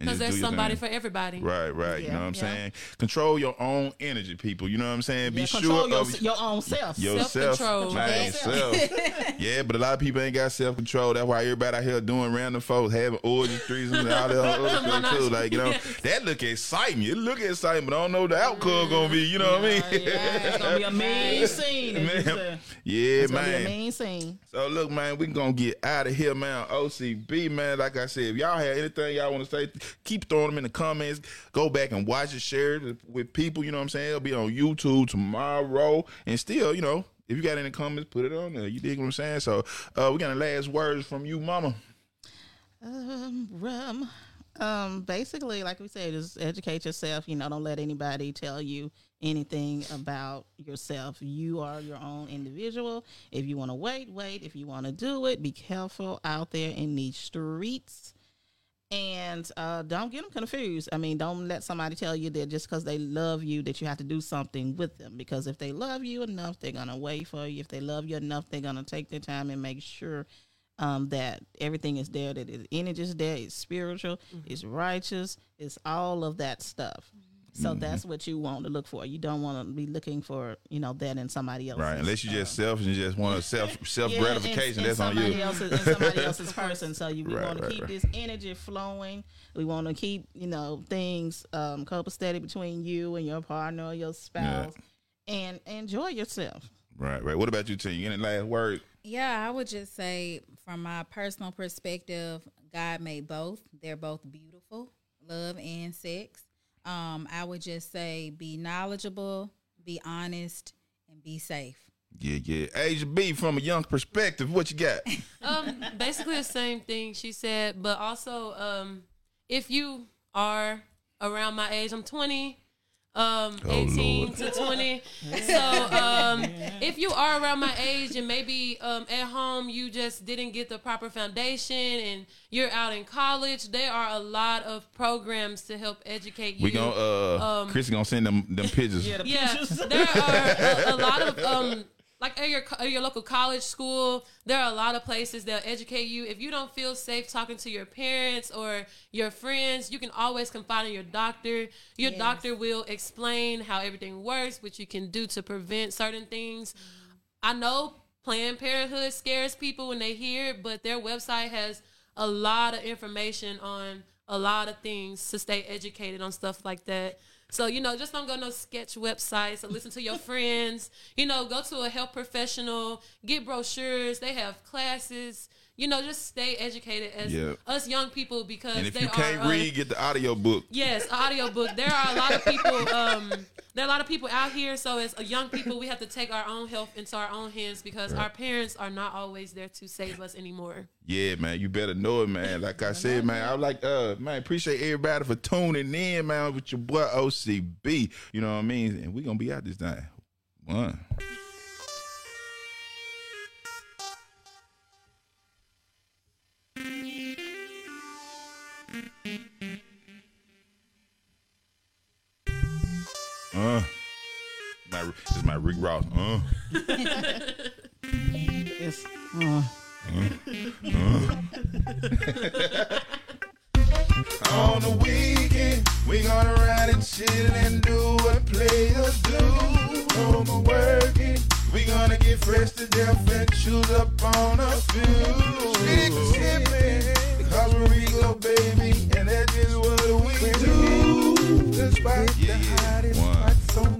And Because there's somebody thing. for everybody. Right, right. you know what I'm yeah. saying? Control your own energy, people. You know what I'm saying? Be Yeah, sure control your, of your own self. yourself. Self-control. Man, self. *laughs* yeah, but a lot of people ain't got self control. That's why everybody out here doing random folks, having orgies, threesomes, and all that other *laughs* stuff too. Like, you know, *laughs* that look exciting. It look exciting, but I don't know the outcome gonna be. You know what I mean? Yeah, it's gonna be a mean scene. as Man. yeah, It's gonna be a man. mean scene. So look, man, we gonna get out of here, man. OCB, man. Like I said, if y'all have anything y'all want to say, keep throwing them in the comments. Go back and watch it, share it with people. You know what I'm saying? It'll be on YouTube tomorrow, and still, you know, if you got any comments, put it on there. You dig what I'm saying? So uh, we got the last words from you, Mama. Um. Um, basically, like we said, just educate yourself. You know, don't let anybody tell you anything about yourself. You are your own individual. If you want to wait, wait. If you want to do it, be careful out there in these streets. And uh, don't get them confused. I mean, don't let somebody tell you that just because they love you that you have to do something with them. Because if they love you enough, they're gonna wait for you. If they love you enough, they're gonna take their time and make sure um, that everything is there. That the energy is there. It's spiritual. It's righteous. It's all of that stuff. So that's what you want to look for. You don't want to be looking for you know that in somebody else. Right, unless you just selfish and just want self self *laughs* Yeah, gratification. and- and That's on you. Else's, and somebody *laughs* else's person. So you, we Right, want to right, keep right. this energy flowing. We want to keep you know things um, copacetic between you and your partner or your spouse, and enjoy yourself. Right, right. What about you, T? You any last word? Yeah, I would just say from my personal perspective, God made both. They're both beautiful, love and sex. Um, I would just say be knowledgeable, be honest, and be safe. Yeah, yeah. Ajah B, from a young perspective, what you got? *laughs* um, basically the same thing she said, but also um, if you are around my age, I'm 20, um, 18 Lord. to 20. So um, if you are around my age and maybe um, at home you just didn't get the proper foundation and you're out in college, there are a lot of programs to help educate you. We gonna uh, Um, Chris is gonna send them them pictures. Yeah, the Yeah, there are a, a lot of *laughs* um, like at your at your local college school. There are a lot of places that educate you. If you don't feel safe talking to your parents or your friends, you can always confide in your doctor. Your Yes. doctor will explain how everything works, what you can do to prevent certain things. Mm-hmm. I know Planned Parenthood scares people when they hear it, but their website has a lot of information on a lot of things to stay educated on stuff like that. So, you know, just don't go no sketch websites or listen to your friends. You know, go to a health professional, get brochures. They have classes. You know, just stay educated as Yeah. us young people because And if they you can't are, uh, read, get the audio book. Yes, an audiobook. There are a lot of people. *laughs* Um, there are a lot of people out here. So as a young people, we have to take our own health into our own hands because our parents are not always there to save us anymore. Yeah, man, you better know it, man. Like I said, man, I like, uh, man, appreciate everybody for tuning in, man, with your boy OCB. You know what I mean? And we gonna be out this time. One. Uh, my, this is my Rick Ross. Uh. *laughs* It's, uh, *laughs* On the weekend, we gonna ride and chill and do what players do. No more working, we gonna get fresh to death and choose up on a few. Big cause we go, baby, and that's just what we do. Despite Yeah, the yeah. hottest One. spots on